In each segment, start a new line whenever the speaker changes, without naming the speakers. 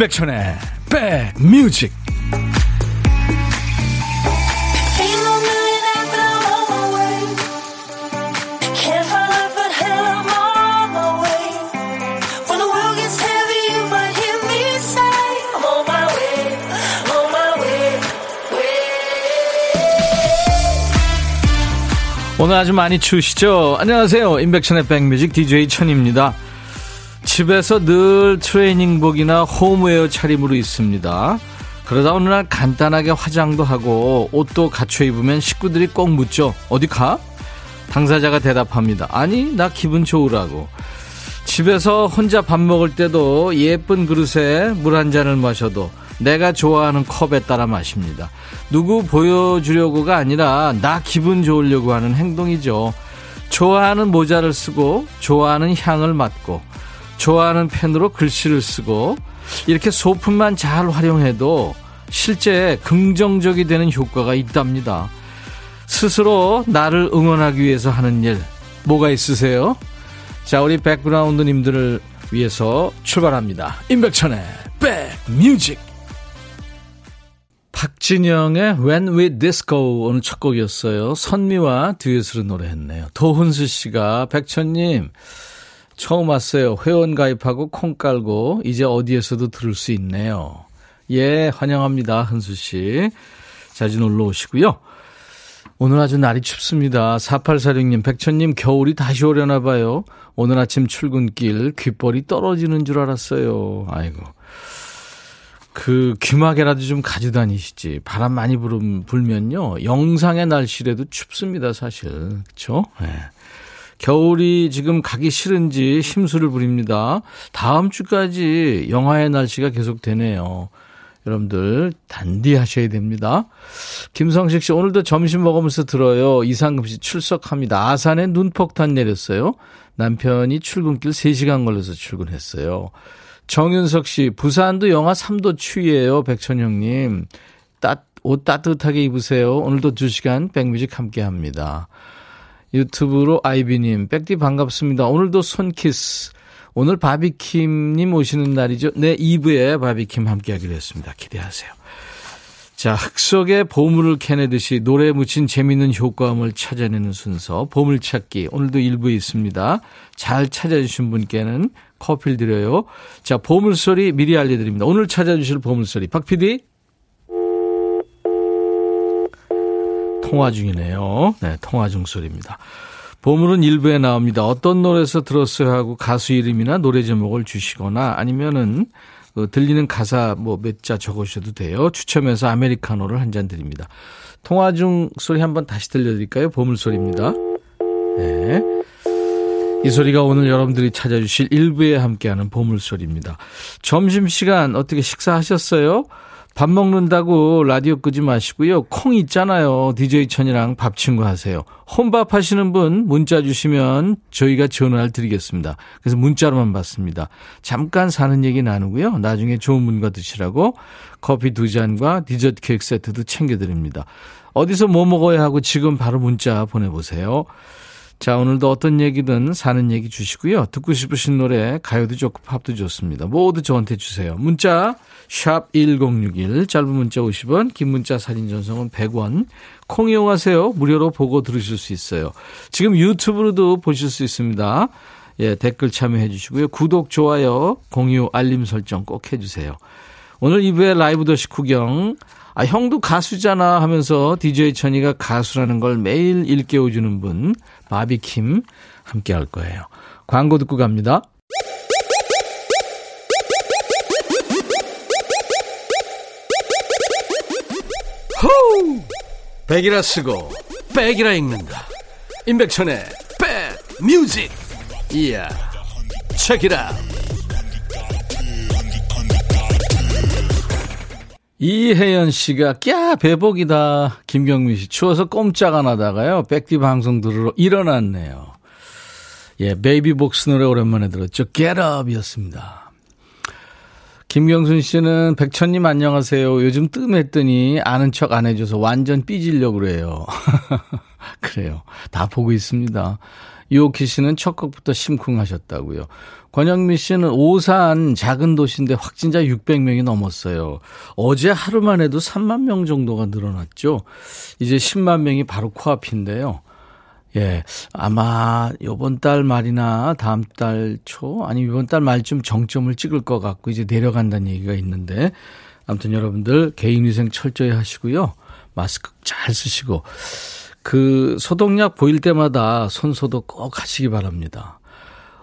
임백천의 백뮤직 오늘 아주 많이 추우시죠? 안녕하세요. 임백천의 백뮤직 DJ 천입니다. 집에서 늘 트레이닝복이나 홈웨어 차림으로 있습니다. 그러다 어느 날 간단하게 화장도 하고 옷도 갖춰 입으면 식구들이 꼭 묻죠. 어디 가? 당사자가 대답합니다. 아니, 나 기분 좋으라고. 집에서 혼자 밥 먹을 때도 예쁜 그릇에 물 한 잔을 마셔도 내가 좋아하는 컵에 따라 마십니다. 누구 보여주려고가 아니라 나 기분 좋으려고 하는 행동이죠. 좋아하는 모자를 쓰고 좋아하는 향을 맡고 좋아하는 펜으로 글씨를 쓰고 이렇게 소품만 잘 활용해도 실제 긍정적이 되는 효과가 있답니다. 스스로 나를 응원하기 위해서 하는 일 뭐가 있으세요? 자 우리 백그라운드님들을 위해서 출발합니다. 임백천의 백뮤직 박진영의 When We Disco 오늘 첫 곡이었어요. 선미와 듀엣으로 노래했네요. 도훈수 씨가 백천님 처음 왔어요. 회원 가입하고 콩 깔고 이제 어디에서도 들을 수 있네요. 예, 환영합니다. 흔수 씨. 자주 놀러 오시고요. 오늘 아주 날이 춥습니다. 4846님, 백천님 겨울이 다시 오려나 봐요. 오늘 아침 출근길 귓볼이 떨어지는 줄 알았어요. 아이고. 그 귀마개라도 좀 가지고 다니시지. 바람 많이 불면요. 영상의 날씨라도 춥습니다, 사실. 그렇죠? 네. 겨울이 지금 가기 싫은지 심수를 부립니다. 다음 주까지 영하의 날씨가 계속 되네요. 여러분들 단디 하셔야 됩니다. 김성식 씨 오늘도 점심 먹으면서 들어요. 이상금 씨 출석합니다. 아산에 눈폭탄 내렸어요. 남편이 출근길 3시간 걸려서 출근했어요. 정윤석 씨, 부산도 영하 3도 추위예요. 백천영님. 따, 옷 따뜻하게 입으세요. 오늘도 2시간 백뮤직 함께 합니다. 유튜브로 아이비님, 백디 반갑습니다. 오늘도 손키스. 오늘 바비킴님 오시는 날이죠. 네, 2부에 바비킴 함께 하기로 했습니다. 기대하세요. 자, 흙 속에 보물을 캐내듯이 노래에 묻힌 재미있는 효과음을 찾아내는 순서, 보물찾기. 오늘도 1부에 있습니다. 잘 찾아주신 분께는 커피를 드려요. 자, 보물소리 미리 알려드립니다. 오늘 찾아주실 보물소리. 박 PD? 통화 중이네요. 네, 통화 중 소리입니다. 보물은 일부에 나옵니다. 어떤 노래에서 들었어요 하고 가수 이름이나 노래 제목을 주시거나 아니면은 그 들리는 가사 뭐 몇 자 적으셔도 돼요. 추첨해서 아메리카노를 한 잔 드립니다. 통화 중 소리 한번 다시 들려드릴까요? 보물 소리입니다. 네. 이 소리가 오늘 여러분들이 찾아주실 일부에 함께하는 보물 소리입니다. 점심시간 어떻게 식사하셨어요? 밥 먹는다고 라디오 끄지 마시고요. 콩 있잖아요. DJ 천이랑 밥 친구 하세요. 혼밥 하시는 분 문자 주시면 저희가 전화를 드리겠습니다. 그래서 문자로만 받습니다. 잠깐 사는 얘기 나누고요. 나중에 좋은 분과 드시라고 커피 두 잔과 디저트 케이크 세트도 챙겨드립니다. 어디서 뭐 먹어야 하고 지금 바로 문자 보내보세요. 자, 오늘도 어떤 얘기든 사는 얘기 주시고요. 듣고 싶으신 노래, 가요도 좋고 팝도 좋습니다. 모두 저한테 주세요. 문자, 샵 1061, 짧은 문자 50원, 긴 문자 사진 전송은 100원. 콩 이용하세요. 무료로 보고 들으실 수 있어요. 지금 유튜브로도 보실 수 있습니다. 예, 댓글 참여해 주시고요. 구독, 좋아요, 공유, 알림 설정 꼭 해주세요. 오늘 2부의 라이브 더시 구경. 아, 형도 가수잖아 하면서 DJ 천이가 가수라는 걸 매일 일깨워주는 분, 바비킴 함께 할 거예요. 광고 듣고 갑니다. 호우! 백이라 쓰고, 백이라 읽는다. 임백천의 백 뮤직. 이야, 책이라. 이혜연 씨가 꺄 배복이다. 김경민 씨 추워서 꼼짝 안 하다가요. 백디 방송 들으러 일어났네요. 예, 베이비복스 노래 오랜만에 들었죠. Get Up이었습니다. 김경순 씨는 백천님 안녕하세요. 요즘 뜸했더니 아는 척 안 해줘서 완전 삐질려고 그래요. 그래요. 다 보고 있습니다. 이오키 씨는 첫 곡부터 심쿵하셨다고요. 권영미 씨는 오산 작은 도시인데 확진자 600명이 넘었어요. 어제 하루만 해도 3만 명 정도가 늘어났죠. 이제 10만 명이 바로 코앞인데요. 예, 아마 요번 달 말이나 다음 달 초, 아니 이번 달 말쯤 정점을 찍을 것 같고 이제 내려간다는 얘기가 있는데 아무튼 여러분들 개인위생 철저히 하시고요. 마스크 잘 쓰시고 그 소독약 보일 때마다 손 소독 꼭 하시기 바랍니다.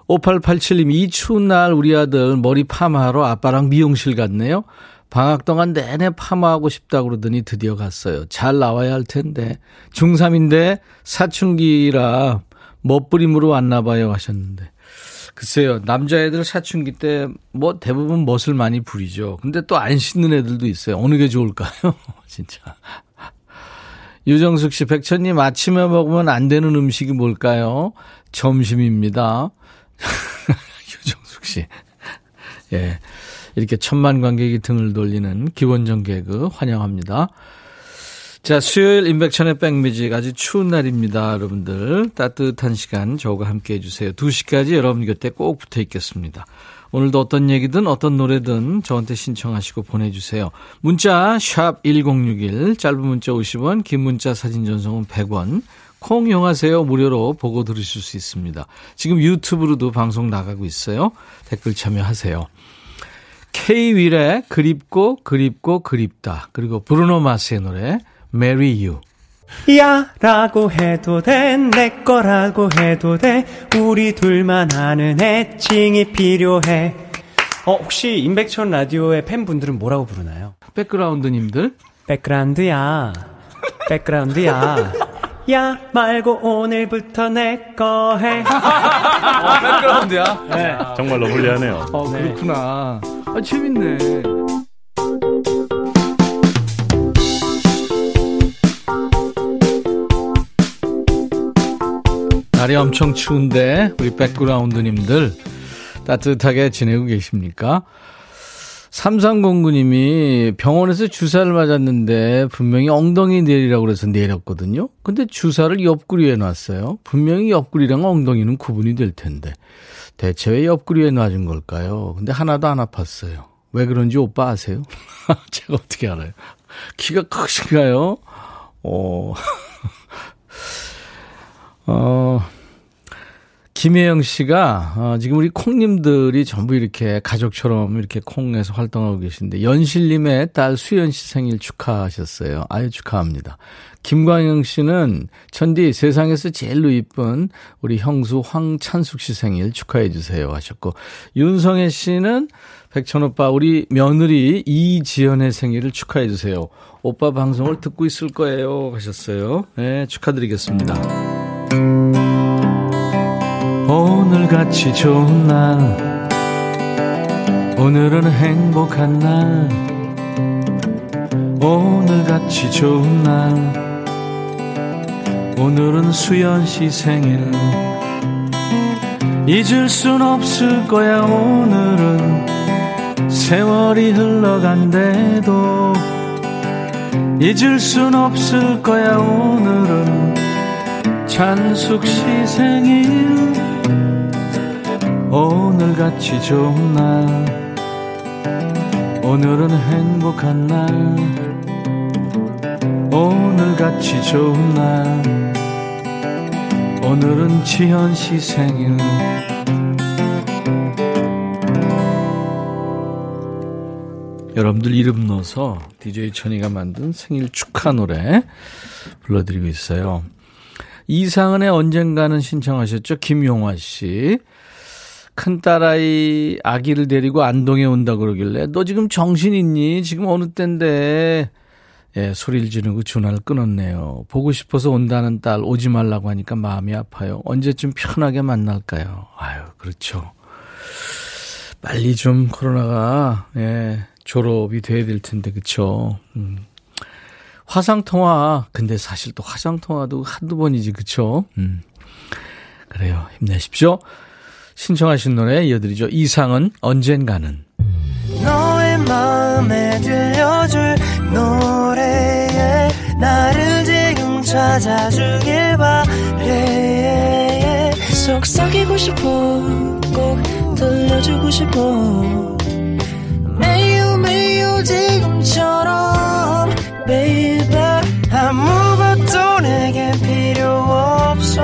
5887님, 이 추운 날 우리 아들 머리 파마하러 아빠랑 미용실 갔네요. 방학 동안 내내 파마하고 싶다 그러더니 드디어 갔어요. 잘 나와야 할 텐데. 중3인데 사춘기라 멋부림으로 왔나 봐요 하셨는데. 글쎄요, 남자애들 사춘기 때 뭐 대부분 멋을 많이 부리죠. 근데 또 안 씻는 애들도 있어요. 어느 게 좋을까요? 진짜. 유정숙 씨, 백천님 아침에 먹으면 안 되는 음식이 뭘까요? 점심입니다. 유정숙 씨. 예. 이렇게 천만 관객이 등을 돌리는 기본전 개그 환영합니다. 자, 수요일 인백천의 백뮤직 아주 추운 날입니다. 여러분들 따뜻한 시간 저와 함께 해주세요. 2시까지 여러분 곁에 꼭 붙어 있겠습니다. 오늘도 어떤 얘기든 어떤 노래든 저한테 신청하시고 보내주세요. 문자 1061, 짧은 문자 50원, 긴 문자 사진 전송은 100원. 콩 이용하세요. 무료로 보고 들으실 수 있습니다. 지금 유튜브로도 방송 나가고 있어요. 댓글 참여하세요. K-윌의 그립고 그립고 그립다. 그리고 브루노 마스의 노래 Marry You.
야 라고 해도 돼 내 거라고 해도 돼 우리 둘만 아는 애칭이 필요해 어 혹시 임백천 라디오의 팬분들은 뭐라고 부르나요?
백그라운드님들
백그라운드야 백그라운드야 야 말고 오늘부터 내 거 해.
어, 백그라운드야?
네. 정말 러블리하네요.
어, 그렇구나. 아, 재밌네. 날이 엄청 추운데 우리 백그라운드님들 따뜻하게 지내고 계십니까? 3309님이 병원에서 주사를 맞았는데 분명히 엉덩이 내리라고 그래서 내렸거든요. 근데 주사를 옆구리에 놨어요. 분명히 옆구리랑 엉덩이는 구분이 될 텐데. 대체 왜 옆구리에 놔준 걸까요? 근데 하나도 안 아팠어요. 왜 그런지 오빠 아세요? 제가 어떻게 알아요? 키가 크신가요? 어, 어, 김혜영 씨가 어, 지금 우리 콩님들이 전부 이렇게 가족처럼 이렇게 콩에서 활동하고 계신데 연실님의 딸 수연 씨 생일 축하하셨어요. 아유 축하합니다. 김광영 씨는 천디 세상에서 제일로 이쁜 우리 형수 황찬숙 씨 생일 축하해 주세요 하셨고 윤성애 씨는 백천 오빠 우리 며느리 이지연의 생일을 축하해 주세요. 오빠 방송을 듣고 있을 거예요 하셨어요. 네 축하드리겠습니다. 오늘같이 좋은 날. 오늘은 행복한 날. 오늘같이 좋은 날. 오늘은 수연 씨 생일. 잊을 순 없을 거야 오늘은. 세월이 흘러간대도 잊을 순 없을 거야 오늘은. 찬숙 씨 생일 오늘같이 좋은 날 오늘은 행복한 날 오늘같이 좋은 날 오늘은 지현 씨 생일 여러분들 이름 넣어서 DJ 천이가 만든 생일 축하 노래 불러드리고 있어요. 이상은의 언젠가는 신청하셨죠? 김용화 씨. 큰딸아이 아기를 데리고 안동에 온다 그러길래 너 지금 정신 있니? 지금 어느 때인데 예, 소리를 지르고 전화를 끊었네요. 보고 싶어서 온다는 딸 오지 말라고 하니까 마음이 아파요. 언제쯤 편하게 만날까요? 아유, 그렇죠. 빨리 좀 코로나가 예, 졸업이 돼야 될 텐데 그쵸? 음. 화상 통화 근데 사실 또 화상 통화도 한두 번이지 그쵸? 음. 그래요. 힘내십시오. 신청하신 노래 이어드리죠. 이상은 언젠가는. 너의 마음에 들려줄 노래에 나를 지금 찾아주길 바래
속삭이고 싶어 꼭 들려주고 싶어 매우 매우 지금처럼 baby 아무것도 내게 필요 없어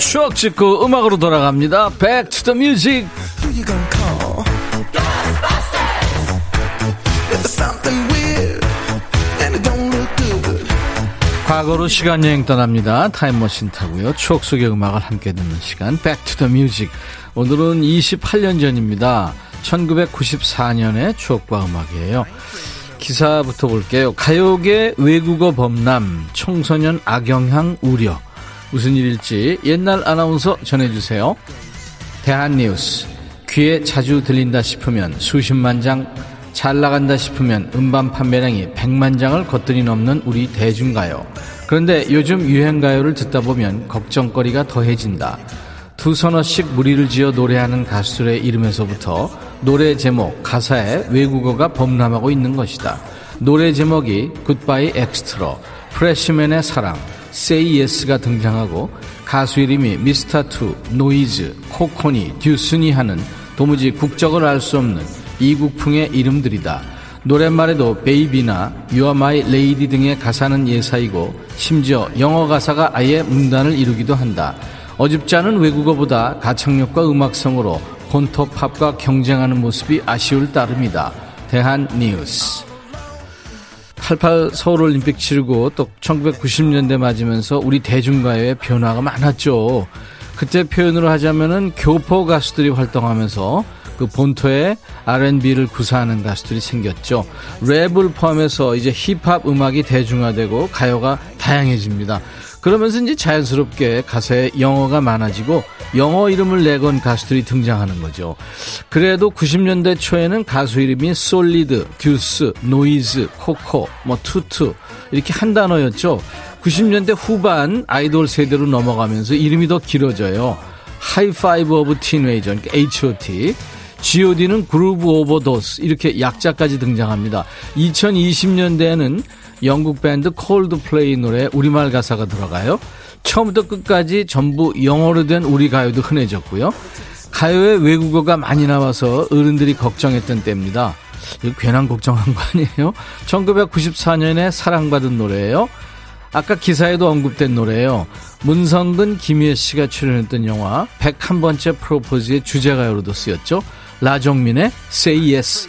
추억 찍고 음악으로 돌아갑니다. Back to the music. 과거로 시간 여행 떠납니다. 타임머신 타고요. 추억 속의 음악을 함께 듣는 시간. Back to the music. 오늘은 28년 전입니다. 1994년의 추억과 음악이에요. 기사부터 볼게요. 가요계 외국어 범람, 청소년 악영향 우려. 무슨 일일지 옛날 아나운서 전해주세요. 대한뉴스. 귀에 자주 들린다 싶으면 수십만 장, 잘 나간다 싶으면 음반 판매량이 100만 장을 거뜬히 넘는 우리 대중가요. 그런데 요즘 유행가요를 듣다 보면 걱정거리가 더해진다. 두 서너씩 무리를 지어 노래하는 가수들의 이름에서부터 노래 제목, 가사에 외국어가 범람하고 있는 것이다. 노래 제목이 Goodbye 엑스트로, freshman의 사랑, Yes가 등장하고 가수 이름이 미스터2, 노이즈, 코코니, 듀스니 하는 도무지 국적을 알 수 없는 이국풍의 이름들이다. 노랫말에도 baby나 you are my lady 등의 가사는 예사이고 심지어 영어 가사가 아예 문단을 이루기도 한다. 어줍지 않은 외국어보다 가창력과 음악성으로 본토 팝과 경쟁하는 모습이 아쉬울 따름이다. 대한 뉴스. 88 서울올림픽 치르고 또 1990년대 맞으면서 우리 대중가요의 변화가 많았죠. 그때 표현으로 하자면은 교포 가수들이 활동하면서 그 본토에 R&B를 구사하는 가수들이 생겼죠. 랩을 포함해서 이제 힙합 음악이 대중화되고 가요가 다양해집니다. 그러면서 이제 자연스럽게 가사에 영어가 많아지고 영어 이름을 내건 가수들이 등장하는 거죠. 그래도 90년대 초에는 가수 이름이 솔리드, 듀스, 노이즈, 코코, 뭐 투투 이렇게 한 단어였죠. 90년대 후반 아이돌 세대로 넘어가면서 이름이 더 길어져요. High Five of Teenager, 그러니까 H.O.T. G.O.D는 Groove Overdose 이렇게 약자까지 등장합니다. 2020년대에는 영국 밴드 콜드플레이 노래 우리말 가사가 들어가요. 처음부터 끝까지 전부 영어로 된 우리 가요도 흔해졌고요. 가요에 외국어가 많이 나와서 어른들이 걱정했던 때입니다. 이거 괜한 걱정한 거 아니에요? 1994년에 사랑받은 노래예요. 아까 기사에도 언급된 노래예요. 문성근, 김희애 씨가 출연했던 영화 101번째 프로포즈의 주제가요로도 쓰였죠. 라정민의 Say Yes.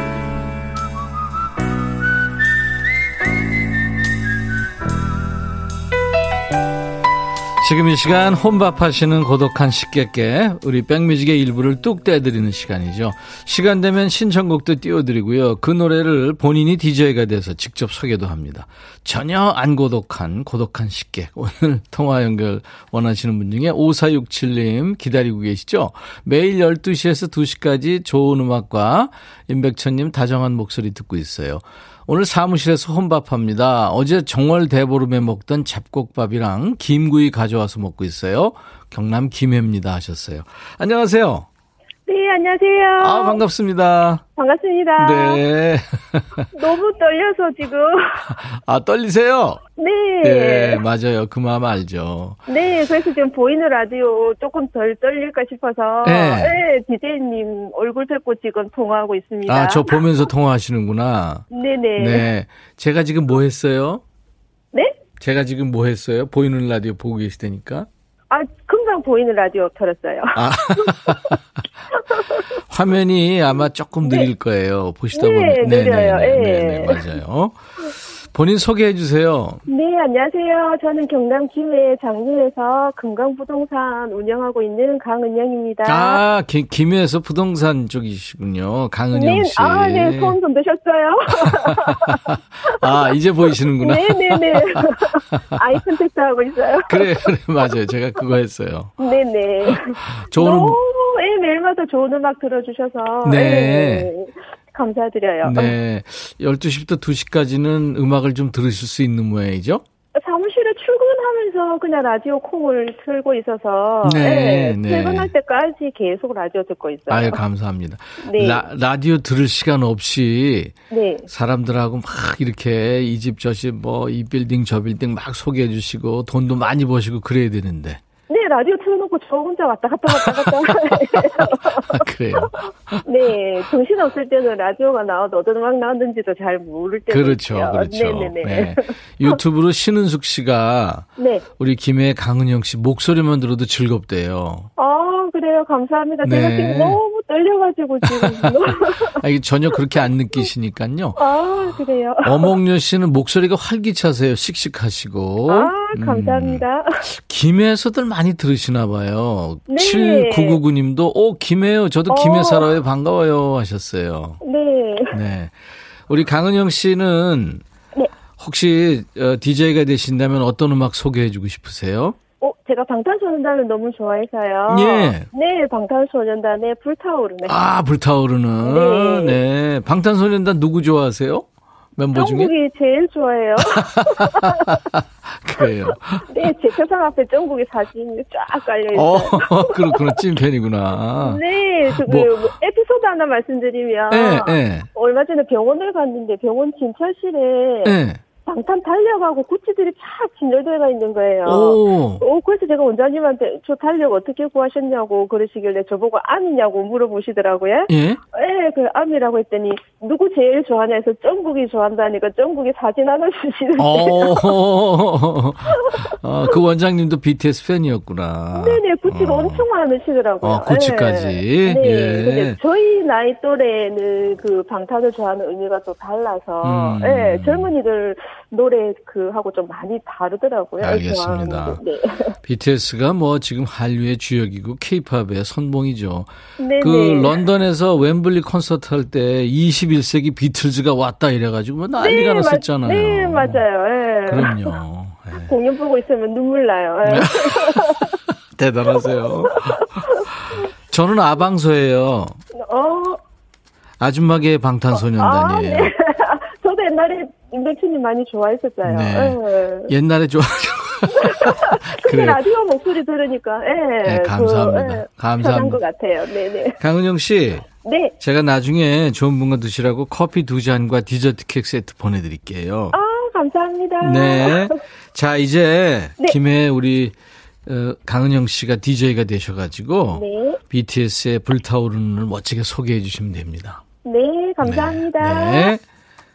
지금 이 시간 혼밥 하시는 고독한 식객께 우리 백뮤직의 일부를 뚝 떼드리는 시간이죠. 시간 되면 신청곡도 띄워드리고요. 그 노래를 본인이 DJ가 돼서 직접 소개도 합니다. 전혀 안 고독한 고독한 식객. 오늘 통화 연결 원하시는 분 중에 5467님 기다리고 계시죠? 매일 12시에서 2시까지 좋은 음악과 임백천님 다정한 목소리 듣고 있어요. 오늘 사무실에서 혼밥합니다. 어제 정월 대보름에 먹던 잡곡밥이랑 김구이 가져와서 먹고 있어요. 경남 김해입니다 하셨어요. 안녕하세요.
네, 안녕하세요.
아, 반갑습니다.
반갑습니다.
네.
너무 떨려서 지금.
아, 떨리세요?
네.
네, 맞아요. 그 마음 알죠.
네, 그래서 지금 보이는 라디오 조금 덜 떨릴까 싶어서.
네.
네, 디제이님 얼굴 뵙고 지금 통화하고 있습니다.
아, 저 보면서 통화하시는구나.
네네.
네. 제가 지금 뭐 했어요?
네?
제가 지금 뭐 했어요? 보이는 라디오 보고 계시다니까?
아, 금방 보이는 라디오 틀었어요.
아. 화면이 아마 조금 느릴 거예요. 보시다
네,
보면.
느려요.
네, 네,
예.
네, 맞아요. 본인 소개해 주세요.
네, 안녕하세요. 저는 경남 김해 장리에서 금강부동산 운영하고 있는 강은영입니다.
아, 기- 김해에서 부동산 쪽이시군요. 강은영
네,
씨.
아, 네, 소음 좀 드셨어요?
아, 이제 보이시는구나.
네 네 네. eye contact 하고 있어요.
그래, 그래, 맞아요. 제가 그거 했어요.
네 네.
좋은,
너무 예, 매일마다 좋은 음악 들어주셔서.
네.
예, 감사드려요.
네. 12시부터 2시까지는 음악을 좀 들으실 수 있는 모양이죠?
사무실에 출근하면서 그냥 라디오 콩을 틀고 있어서.
네,
예,
네.
퇴근할 때까지 계속 라디오 듣고 있어요.
아유, 감사합니다.
네.
라, 라디오 들을 시간 없이
네.
사람들하고 막 이렇게 이 집 저집 뭐 이 빌딩 저 빌딩 막 소개해 주시고 돈도 많이 버시고 그래야 되는데.
네, 라디오 틀어놓고 저 혼자 왔다 갔다 왔다 갔다.
아, 그래요.
네, 정신 없을 때는 라디오가 나와도 어떤 음악 나왔는지도 잘 모를 때도
그렇죠.
있어요.
그렇죠.
네네네.
네. 유튜브로 신은숙 씨가
네.
우리 김해 강은영 씨 목소리만 들어도 즐겁대요.
아, 그래요. 감사합니다. 제가
네.
지금 너무 떨려가지고 지금.
아, 이게 전혀 그렇게 안 느끼시니까요.
아, 그래요.
어몽여 씨는 목소리가 활기차세요. 씩씩하시고.
아,
음,
감사합니다.
김해에서들 많이 들으시나 봐요.
네.
7999님도 오 김해요. 저도 김해
어.
살아요. 반가워요 하셨어요.
네.
네. 우리 강은영 씨는
네.
혹시 어, DJ가 되신다면 어떤 음악 소개해 주고 싶으세요?
어, 제가 방탄소년단을 너무 좋아해서요.
예.
네, 방탄소년단의 불타오르네.
아, 불타오르는. 네. 방탄소년단 누구 좋아하세요? 멤버 중에?
정국이 제일 좋아해요.
그래요.
네, 제 책상 앞에 정국이 사진이 쫙 깔려있어요.
어, 그렇구나. 찐팬이구나.
네, 그,
뭐-
뭐 에피소드 하나 말씀드리면.
예, 예.
얼마 전에 병원을 갔는데 병원 진찰실에
예.
방탄 달력하고 구찌들이 쫙 진열되어 있는 거예요.
오.
어, 그래서 제가 원장님한테 저 달력 어떻게 구하셨냐고 그러시길래 저보고 암이냐고 물어보시더라고요.
예?
네, 그 암이라고 했더니 누구 제일 좋아하냐 해서 정국이 좋아한다니까 정국이 사진 하나 주시는데.
어, 어, 그 원장님도 BTS 팬이었구나.
네네, 구찌가
어.
엄청 많으시더라고요.
어, 구찌까지?
네. 네.
예.
근데 저희 나이 또래는 그 방탄을 좋아하는 의미가 또 달라서,
음.
네, 젊은이들 노래 그 하고 좀 많이 다르더라고요.
알겠습니다.
네.
BTS가 뭐 지금 한류의 주역이고 케이팝의 선봉이죠.
네네.
그 런던에서 웸블리 콘서트 할 때 21세기 비틀즈가 왔다 이래가지고 뭐 난리가
네, 맞-
났었잖아요.
네, 맞아요. 예.
그럼요. 예.
공연 보고 있으면 눈물 나요. 예.
대단하세요. 저는 아방서예요.
어,
아줌마계
아,
방탄소년단이에요.
네. 저도 옛날에 임백천님 많이 좋아했었어요.
네.
예.
옛날에 좋아.
근데
그래요.
라디오 목소리 들으니까, 예.
네, 감사합니다.
그, 예,
감사합니다.
것 같아요. 네네.
강은영 씨,
네.
제가 나중에 좋은 분과 드시라고 커피 두 잔과 디저트 케이크 세트 보내드릴게요.
아, 감사합니다.
네. 자, 이제
네.
김해 우리 어, 강은영 씨가 DJ가 되셔가지고
네.
BTS의 불타오르는을 멋지게 소개해 주시면 됩니다.
네, 감사합니다.
네.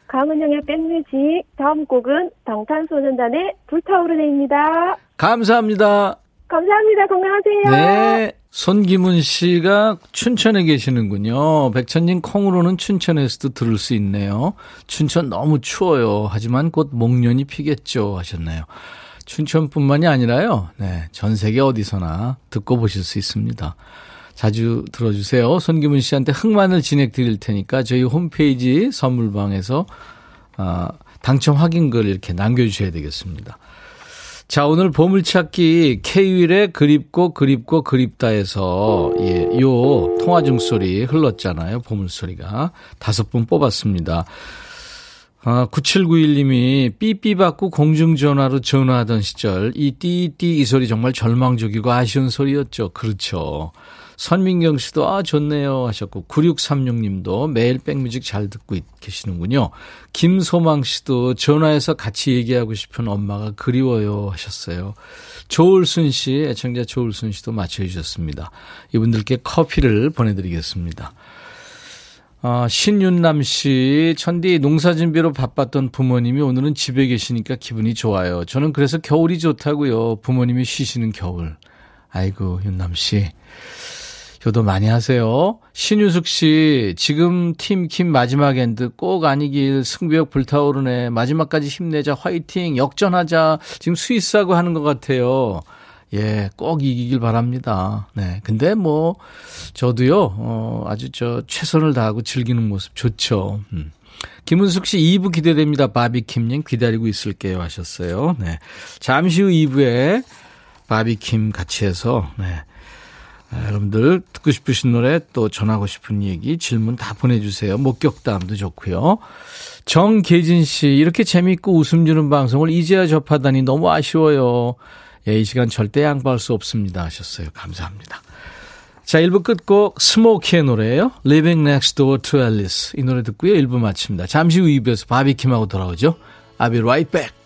강은영의 백뮤직 다음 곡은 방탄소년단의 불타오르네입니다.
감사합니다.
감사합니다. 건강하세요.
네. 손기문 씨가 춘천에 계시는군요. 백천님 콩으로는 춘천에서도 들을 수 있네요. 춘천 너무 추워요. 하지만 곧 목련이 피겠죠. 하셨나요. 춘천뿐만이 아니라요. 네. 전 세계 어디서나 듣고 보실 수 있습니다. 자주 들어주세요. 손기문 씨한테 흑마늘 진행 드릴 테니까 저희 홈페이지 선물방에서 아, 당첨 확인글 이렇게 남겨주셔야 되겠습니다. 자, 오늘 보물찾기 K윌의 그립고 그립고 그립다에서 예, 요 통화 중 소리 흘렀잖아요. 보물 소리가. 다섯 분 뽑았습니다. 아, 9791님이 삐삐 받고 공중전화로 전화하던 시절 이 띠띠 이 소리 정말 절망적이고 아쉬운 소리였죠. 그렇죠. 선민경 씨도 아 좋네요 하셨고 9636님도 매일 백뮤직 잘 듣고 계시는군요. 김소망 씨도 전화해서 같이 얘기하고 싶은 엄마가 그리워요 하셨어요. 조울순 씨, 애청자 조울순 씨도 맞춰주셨습니다. 이분들께 커피를 보내드리겠습니다. 아, 신윤남 씨, 천디 농사 준비로 바빴던 부모님이 오늘은 집에 계시니까 기분이 좋아요. 저는 그래서 겨울이 좋다고요. 부모님이 쉬시는 겨울. 아이고, 윤남 씨. 효도 많이 하세요. 신유숙 씨, 지금 팀 킴 마지막 end 꼭 아니길 승부욕 불타오르네. 마지막까지 힘내자. 화이팅. 역전하자. 지금 스위스하고 하는 것 같아요. 예, 꼭 이기길 바랍니다. 네. 근데 뭐, 저도요, 어, 아주 저, 최선을 다하고 즐기는 모습 좋죠. 음. 김은숙 씨 2부 기대됩니다. 바비킴님 기다리고 있을게요. 하셨어요. 네. 잠시 후 2부에 바비킴 같이 해서, 네. 아, 여러분들 듣고 싶으신 노래 또 전하고 싶은 얘기 질문 다 보내주세요. 목격담도 좋고요. 정계진 씨 이렇게 재밌고 웃음 주는 방송을 이제야 접하다니 너무 아쉬워요. 예, 이 시간 절대 양보할 수 없습니다 하셨어요. 감사합니다. 자, 1부 끝곡 스모키의 노래예요. Living Next Door to Alice. 이 노래 듣고요. 1부 마칩니다. 잠시 후 2부에서 바비킴하고 돌아오죠. I'll be right back.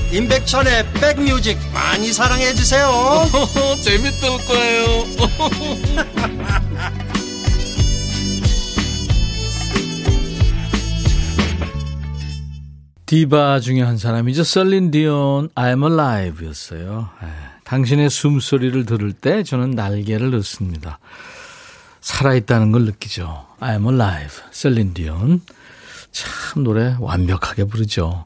임백천의 백뮤직 많이 사랑해 주세요.
재밌을 거예요. 디바 중에 한 사람이죠. 셀린 디온, I'm Alive 였어요. 에, 당신의 숨소리를 들을 때 저는 날개를 넣습니다. 살아있다는 걸 느끼죠. I'm Alive, 셀린 디온. 참 노래 완벽하게 부르죠.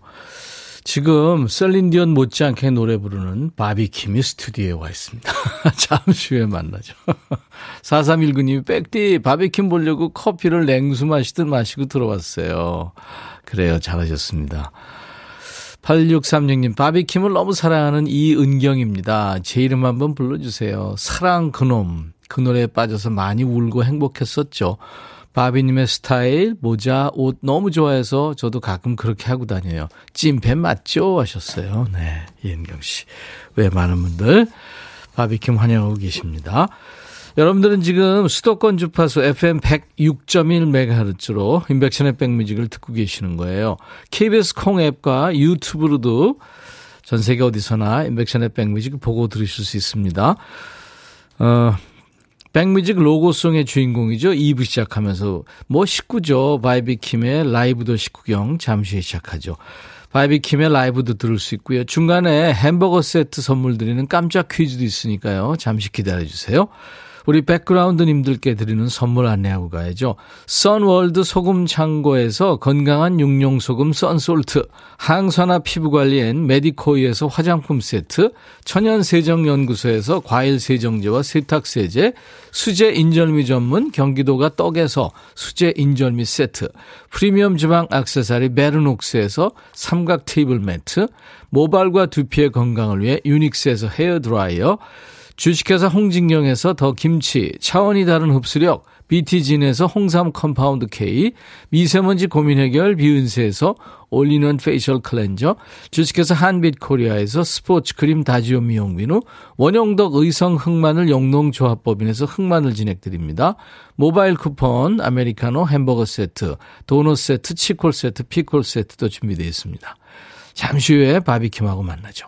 지금 셀린디언 못지않게 노래 부르는 바비킴이 스튜디오에 와 있습니다. 잠시 후에 만나죠. 4319님이 백디 바비킴 보려고 커피를 냉수 마시듯 마시고 들어왔어요. 그래요. 잘하셨습니다. 8636님, 바비킴을 너무 사랑하는 이은경입니다. 제 이름 한번 불러주세요. 사랑 그놈. 그 노래에 빠져서 많이 울고 행복했었죠. 바비님의 스타일, 모자, 옷 너무 좋아해서 저도 가끔 그렇게 하고 다녀요. 찐팬 맞죠? 하셨어요. 네, 이은경 씨. 왜 많은 분들 바비킴 환영하고 계십니다. 여러분들은 지금 수도권 주파수 FM 106.1MHz로 인백션의 백뮤직을 듣고 계시는 거예요. KBS 콩 앱과 유튜브로도 전 세계 어디서나 임백천의 백뮤직을 보고 들으실 수 있습니다. 어, 백뮤직 로고송의 주인공이죠. 2부 시작하면서 뭐 식구죠. 바비킴의 라이브도 식구경 잠시 후에 시작하죠. 바비킴의 라이브도 들을 수 있고요. 중간에 햄버거 세트 선물 드리는 깜짝 퀴즈도 있으니까요. 잠시 기다려주세요. 우리 백그라운드님들께 드리는 선물 안내하고 가야죠. 선월드 소금 창고에서 건강한 육룡 소금 썬솔트, 항산화 피부 관리엔 메디코이에서 화장품 세트, 천연 세정 연구소에서 과일 세정제와 세탁 세제, 수제 인절미 전문 경기도가 떡에서 수제 인절미 세트, 프리미엄 주방 액세서리 베르녹스에서 삼각 테이블 매트, 모발과 두피의 건강을 위해 유닉스에서 헤어 드라이어, 주식회사 홍진경에서 더 김치, 차원이 다른 흡수력, BT진에서 홍삼 compound K, 미세먼지 고민 해결 비은세에서 올리는 facial cleanser, 주식회사 한빛 코리아에서 스포츠 크림 다지오 미용비누, 원형덕 의성 흑마늘 영농조합법인에서 흑마늘 진액 드립니다. 모바일 쿠폰, 아메리카노 햄버거 세트, 도넛 세트, 치콜 세트, 피콜 세트도 준비되어 있습니다. 잠시 후에 바비킴하고 만나죠.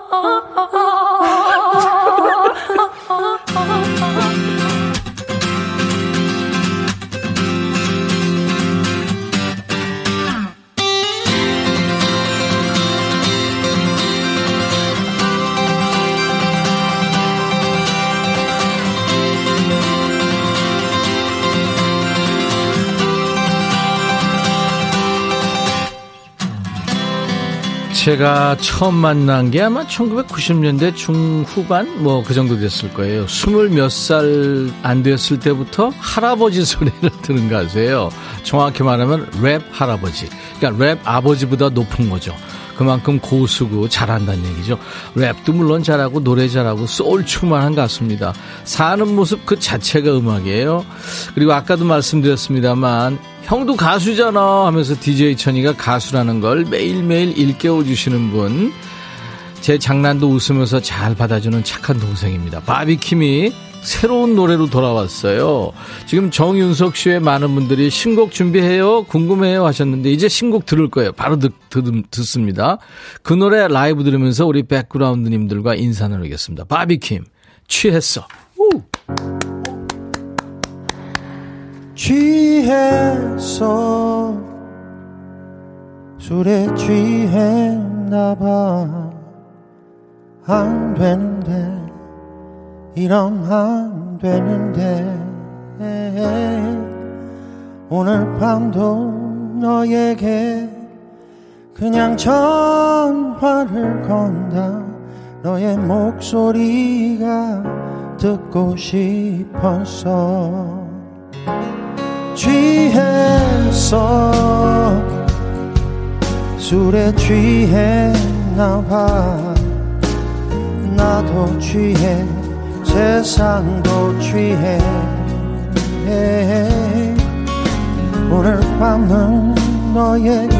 제가 처음 만난 게 아마 1990년대 중후반 뭐 그 정도 됐을 거예요. 스물 몇 살 안 됐을 때부터 할아버지 소리를 듣는 가수예요. 정확히 말하면 랩 할아버지. 그러니까 랩 아버지보다 높은 거죠. 그만큼 고수고 잘한다는 얘기죠. 랩도 물론 잘하고 노래 잘하고 소울충만한 가수입니다. 사는 모습 그 자체가 음악이에요. 그리고 아까도 말씀드렸습니다만 형도 가수잖아 하면서 DJ 천이가 가수라는 걸 매일매일 일깨워 주시는 분. 제 장난도 웃으면서 잘 받아주는 착한 동생입니다. 바비킴이 새로운 노래로 돌아왔어요. 지금 정윤석 씨의 많은 분들이 신곡 준비해요? 궁금해요? 하셨는데 이제 신곡 들을 거예요. 바로 듣, 듣, 듣 습니다. 그 노래 라이브 들으면서 우리 백그라운드님들과 인사 나누겠습니다. 바비킴, 취했어. 우!
취했어 술에 취했나봐 안 되는데 이러면 안 되는데 오늘 밤도 너에게 그냥 전화를 건다. 너의 목소리가 듣고 싶어서 취했어. 술에 취했나 봐. 나도 취해 세상도 취해. 오늘 밤은 너에게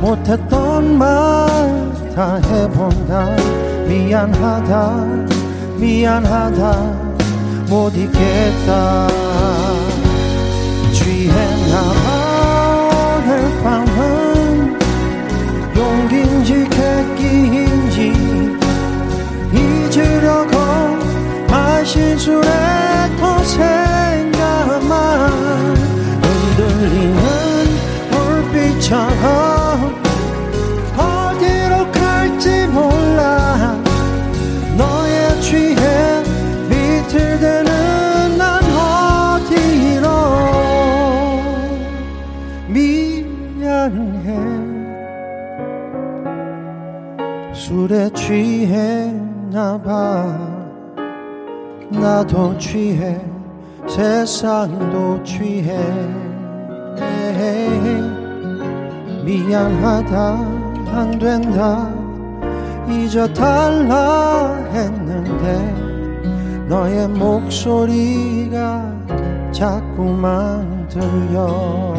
못했던 말 다 해본다. 미안하다 미안하다. 못 잊겠다 더 생각만 흔들리는 불빛처럼 어디로 갈지 몰라. 너의 취해 비틀대는 난 어디로? 미안해. 술에 취했나봐 나도 취해 세상도 취해. 미안하다 안 된다. 잊어달라 했는데 너의 목소리가 자꾸만 들려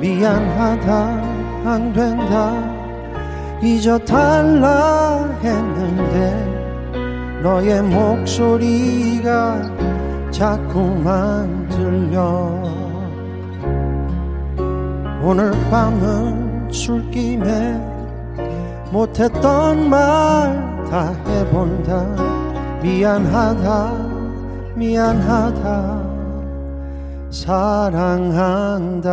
미안하다 안 된다. 잊어달라 했는데 너의 목소리가 자꾸만 들려. 오늘 밤은 술김에 못했던 말 다 해본다. 미안하다 미안하다 사랑한다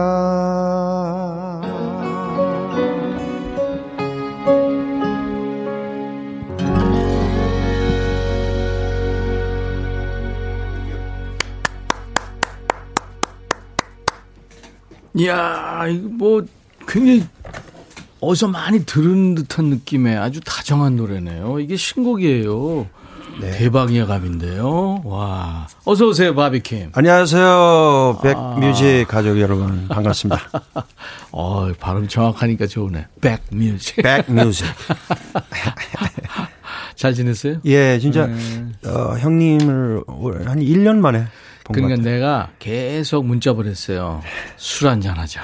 이야, 이거 뭐 굉장히 어디서 많이 들은 듯한 느낌의 아주 다정한 노래네요. 이게 신곡이에요. 대박 예감인데요. 와. 어서 오세요, 바비킴.
안녕하세요. 백뮤직 가족 여러분. 반갑습니다.
어, 발음 정확하니까 좋으네. 백뮤직.
백뮤직.
잘 지냈어요?
예, 진짜 어, 형님을 올- 한 1년 만에 본것
그러니까. 내가 계속 문자 보냈어요. 술 한잔 하자.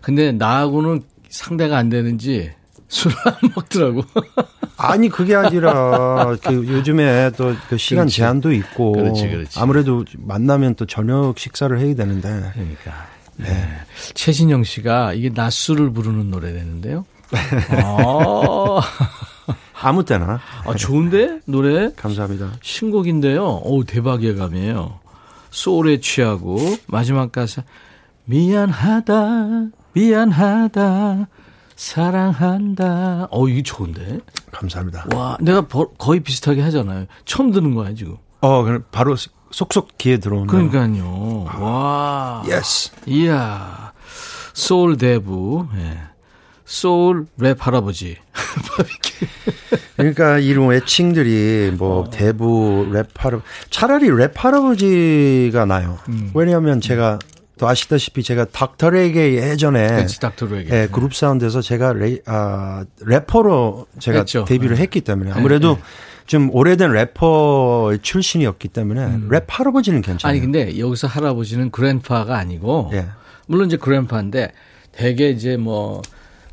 근데 나하고는 상대가 안 되는지 술을 안 먹더라고.
아니 그게 아니라 그 요즘에 또 그 시간
그렇지.
제한도 있고
그렇지, 그렇지.
아무래도 만나면 또 저녁 식사를 해야 되는데
그러니까. 네. 최진영 씨가 이게 낮술을 부르는 노래라는데요. 아,
아무 때나
아, 좋은데? 노래?
감사합니다.
신곡인데요. 오, 대박 예감이에요. 소울에 취하고, 마지막 가사, 미안하다, 미안하다, 사랑한다. 어, 이게 좋은데?
감사합니다.
와, 내가 버- 거의 비슷하게 하잖아요. 처음 듣는 거야, 지금.
어, 그럼 바로 속속 귀에 들어오는.
그러니까요. 와.
Yes.
이야. 소울 대부. 예. 소울 랩 할아버지.
그러니까 이런 애칭들이
어.
뭐 대부 랩 할아 차라리 랩 할아버지가 나아요.
음.
왜냐하면 제가 또 아시다시피 제가 닥터레게 예전에
그렇지, 닥터레게.
예, 그룹 사운드에서 제가 레, 아, 래퍼로 제가
했죠.
데뷔를
네.
했기 때문에
네,
아무래도
네.
좀 오래된 래퍼 출신이었기 때문에 랩 할아버지는 괜찮아요.
음. 아니, 근데 여기서 할아버지는 grandpa가 아니고,
예.
물론 이제 grandpa인데, 대개 이제 뭐,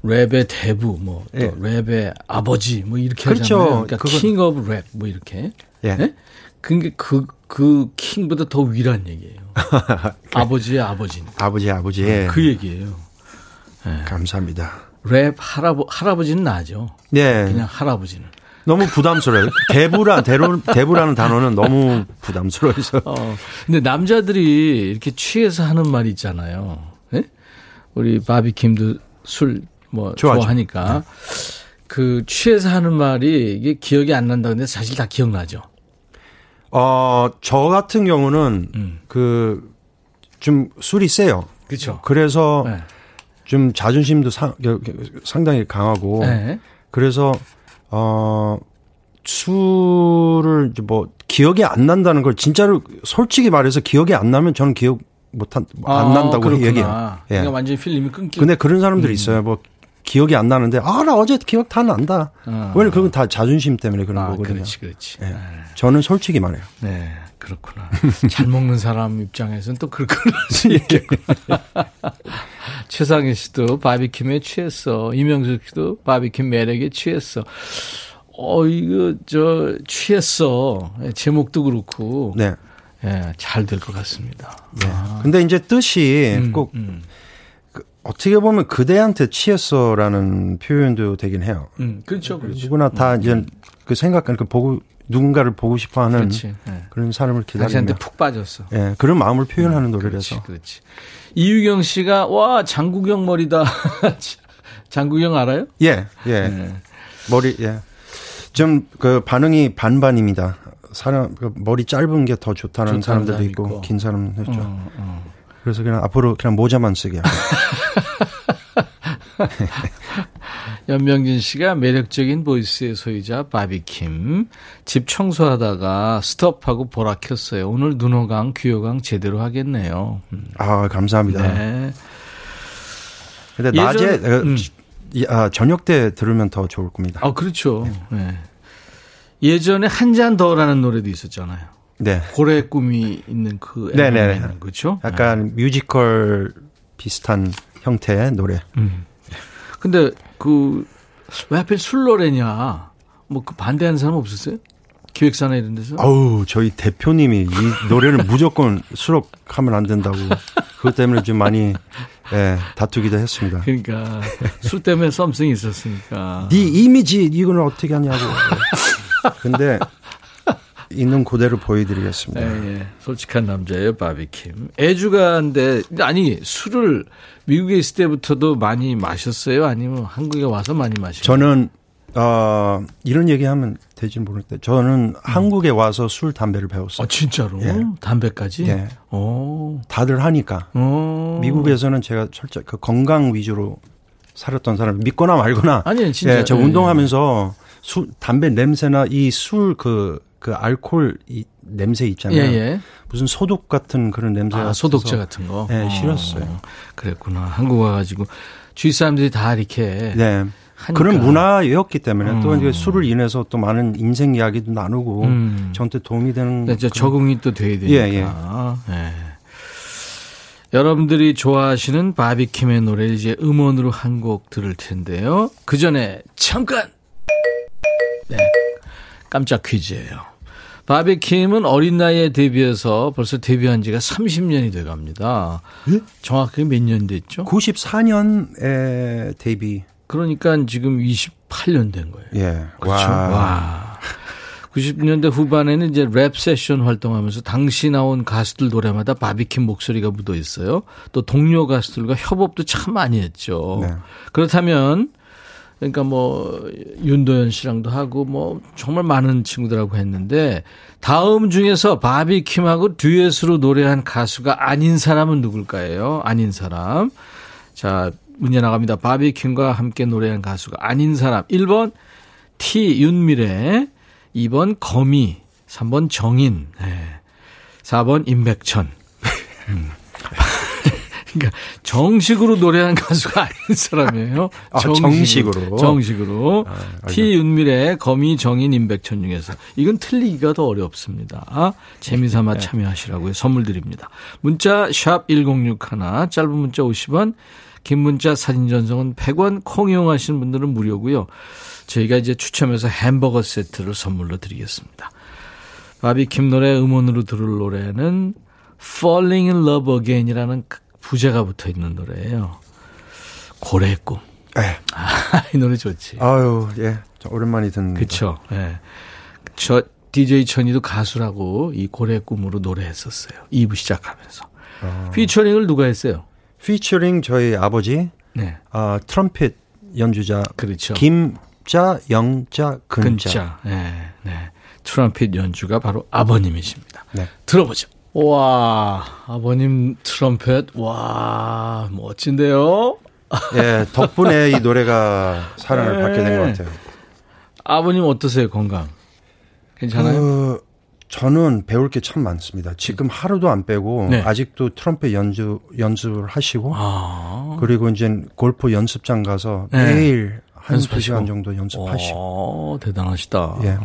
랩의 대부, 뭐, 또
예.
랩의 아버지, 뭐, 이렇게
그렇죠.
하잖아요. 그러니까 King of rap, 뭐, 이렇게.
예.
예? 그게 그, 그 킹보다 더 위란 얘기예요. 아버지의 아버지니까.
아버지 아버지 예.
그 얘기예요.
감사합니다.
랩 할아버, 할아버지는 나죠.
네.
그냥 할아버지는.
너무 부담스러워요. 대부라 대로 대부라는 단어는 너무 부담스러워서.
어, 근데 남자들이 이렇게 취해서 하는 말 있잖아요. 예? 우리 바비킴도 술 뭐. 좋아하니까 그 취해서 하는 말이 이게 기억이 안 난다 근데 사실 다 기억나죠.
어, 저 같은 경우는
음.
그좀 술이 세요.
그렇죠.
그래서
네.
좀 자존심도 상, 상당히 강하고
네.
그래서 어 술을 뭐 기억이 안 난다는 걸 진짜로 솔직히 말해서 기억이 안 나면 저는 기억 못한 안
아,
난다고
그렇구나.
얘기해요. 예.
그러니까 완전히 필름이 끊기고.
근데 그런 사람들이
음.
있어요. 뭐 기억이 안 나는데 아 나 어제 기억 다 난다.
어.
왜냐면 그건 다 자존심 때문에 그런
아,
거거든요.
그렇지, 그렇지.
예.
네.
저는 솔직히 말해요.
네, 그렇구나. 잘 먹는 사람 입장에서는 또 그렇구나. 수 있겠구나. 최상희 씨도 바비킴에 취했어. 이명숙 씨도 바비킴 매력에 취했어. 어, 이거, 저, 취했어. 예, 제목도 그렇고.
네.
예, 잘 될 것 같습니다. 아.
근데 이제 뜻이
음,
꼭
음,
어떻게 보면 그대한테 취했어라는 표현도 되긴 해요.
음, 그렇죠, 그렇죠.
누구나 다 이제 그 생각하는 그 보고 누군가를 보고 싶어하는
그렇지. 예.
그런 사람을
당신한테
기다리면
푹 빠졌어.
예, 그런 마음을 표현하는
그렇지,
노래라서
그렇지. 이유경 씨가, 와, 장국영 머리다. 장국영 알아요?
예, 예.
네.
머리 예. 좀 그 반응이 반반입니다. 사람 그 머리 짧은 게 더 좋다는
좋다는
사람들도
사람
있고,
있고.
긴 사람은 했죠.
어, 어.
그래서 그냥 앞으로 그냥 모자만 쓰게.
연명진 씨가 매력적인 보이스의 소유자 바비킴. 집 청소하다가 스톱하고 보라 켰어요. 오늘 눈호강, 귀호강 제대로 하겠네요. 음.
아 감사합니다.
네.
근데
예전-
낮에 어,
음.
이- 아, 저녁 때 들으면 더 좋을 겁니다.
아, 그렇죠. 네. 예전에 한 잔 더라는 노래도 있었잖아요.
네.
고래 꿈이 있는 그. 앨범에는 그렇죠?
약간 뮤지컬 비슷한 형태의 노래.
음. 근데 그 왜 하필 술 노래냐? 뭐 그 반대하는 사람 없었어요? 기획사나 이런 데서?
아우, 저희 대표님이 이 노래를 무조건 수록하면 안 된다고. 그것 때문에 좀 많이, 예, 다투기도 했습니다.
그러니까 술 때문에 썸씽이 있었으니까.
네 이미지, 이거는 어떻게 하냐고. 근데, 있는 그대로 보여드리겠습니다.
예, 예. 솔직한 남자예요, 바비킴. 애주가인데 아니 술을 미국에 있을 때부터도 많이 마셨어요? 아니면 한국에 와서 많이 마셨어요?
저는, 어, 이런 얘기 하면 되지는 모르겠는데 저는 한국에 와서 술 담배를 배웠어요.
아, 진짜로?
예.
담배까지?
예.
오.
다들 하니까.
어.
미국에서는 제가 철저 그 건강 위주로 살았던 사람 믿거나 말거나.
아니, 진짜.
예, 저
예,
운동하면서 술 담배 냄새나 이 술 그 그 알코올 이 냄새
예,
있잖아요.
예.
무슨 소독 같은 그런 냄새가
아, 소독제. 같은 거?
네,
어,
싫었어요.
그랬구나. 한국 와가지고 주위 사람들이 다 이렇게.
네.
하니까.
그런 문화였기 때문에 또
음.
이제 술을 인해서 또 많은 인생 이야기도 나누고
음.
저한테 도움이 되는
네,
그런-
적응이 또 돼야 되니까.
예,
예. 여러분들이 좋아하시는 바비킴의 노래 이제 음원으로 한 곡 들을 텐데요. 그 전에 잠깐! 네. 깜짝 퀴즈예요. 바비킴은 어린 나이에 데뷔해서 벌써 데뷔한 지가 30년이 돼 갑니다. 정확하게 몇 년 됐죠?
94년에 데뷔.
그러니까 지금 28년 된 거예요.
예.
그렇죠.
와.
와. 90년대 후반에는 이제 랩 세션 활동하면서 당시 나온 가수들 노래마다 바비킴 목소리가 묻어 있어요. 또 동료 가수들과 협업도 참 많이 했죠.
네.
그렇다면 그러니까 뭐 윤도현 씨랑도 하고 뭐 정말 많은 친구들하고 했는데 다음 중에서 바비킴하고 듀엣으로 노래한 가수가 아닌 사람은 누굴까요? 아닌 사람. 자, 문제 나갑니다. 바비킴과 함께 노래한 가수가 아닌 사람. 1번 T 윤미래, 2번 거미, 3번 정인, 네. 4번 임백천. 음. 그러니까 정식으로 노래한 가수가 아닌 사람이에요.
아, 정식 으로.
정식으로.
아,
T 윤미래, 거미, 정인, 임백천 중에서 이건 틀리기가 더 어렵습니다. 재미삼아
네.
참여하시라고요. 선물 드립니다. 문자 샵 1061, 짧은 문자 50원, 긴 문자 사진 전송은 100원, 콩 이용하시는 분들은 무료고요. 저희가 이제 추첨해서 햄버거 세트를 선물로 드리겠습니다. 바비킴 노래 음원으로 들을 노래는 Falling in Love Again이라는 부제가 붙어 있는 노래예요. 고래의 꿈.
예.
아, 이 노래 좋지.
아유, 예. 저 오랜만에 듣는.
그렇죠. 예. 저 DJ 천이도 가수라고 이 고래의 꿈으로 노래했었어요. 2부 시작하면서.
아.
피처링을 누가 했어요?
피처링 저희 아버지
네.
아, 트럼펫 연주자
그렇죠.
김자 영자 근자.
근자. 네, 네. 트럼펫 연주가 바로 아버님이십니다.
네.
들어보죠. 와, 아버님 트럼펫, 와, 멋진데요?
예, 덕분에 이 노래가 사랑을
네.
받게 된 것 같아요.
아버님 어떠세요, 건강? 괜찮아요?
그, 저는 배울 게 참 많습니다. 지금 하루도 안 빼고
네.
아직도 트럼펫 연주 연습을 하시고
아.
그리고 이제 골프 연습장 가서
네.
매일 한두
연습하시고.
시간 정도 연습하시고
오, 대단하시다.
예.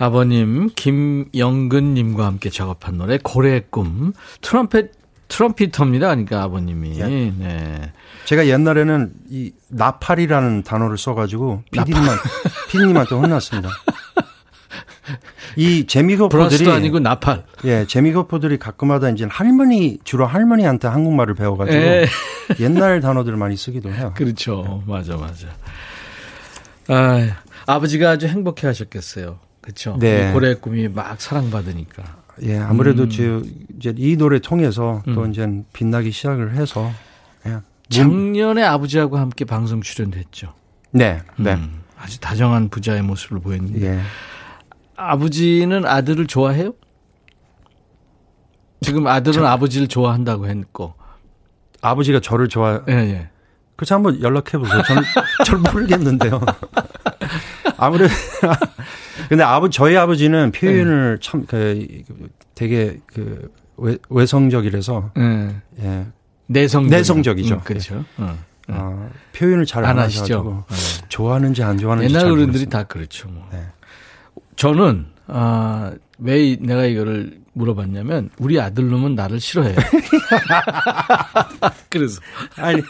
아버님 김영근님과 함께 작업한 노래 고래의 꿈 트럼펫 트럼피터입니다. 그러니까 아버님이
예.
네.
제가 옛날에는 이 나팔이라는 단어를 써가지고 피디님한 피디님한테 혼났습니다. 이 재미거포들이
브라스도 아니고 나팔.
예 재미거포들이 가끔마다 이제 할머니 주로 할머니한테 한국말을 배워가지고
예.
옛날 단어들을 많이 쓰기도 해요.
그렇죠. 맞아, 맞아. 아, 아버지가 아주 행복해 하셨겠어요. 그렇죠.
네.
이 고래의 꿈이 막 사랑받으니까.
예 아무래도
음.
저 이제 이 노래 통해서 또
음.
이제 빛나기 시작을 해서 예.
작년에 아버지하고 함께 방송 출연했죠.
네, 네,
음, 아주 다정한 부자의 모습을 보였는데
예.
아버지는 아들을 좋아해요? 지금 아들은 아버지를 좋아한다고 했고.
아버지가 저를 좋아.
예, 예.
그렇지 한번 연락해 보세요. 저는 저를 모르겠는데요. 아무래도 근데 아버 저희 아버지는 표현을
네.
참그 되게 그 외, 외성적이라서
예.
예.
내성
내성적이죠.
음, 그렇죠. 어.
아, 표현을 잘안안
하시죠.
하셔가지고 좋아하는지 안 좋아하는지
옛날
잘
어른들이.
다
그렇죠. 뭐.
네.
저는 아, 왜 이- 내가 이거를 물어봤냐면 우리 아들 놈은 나를 싫어해요. 그래서
아니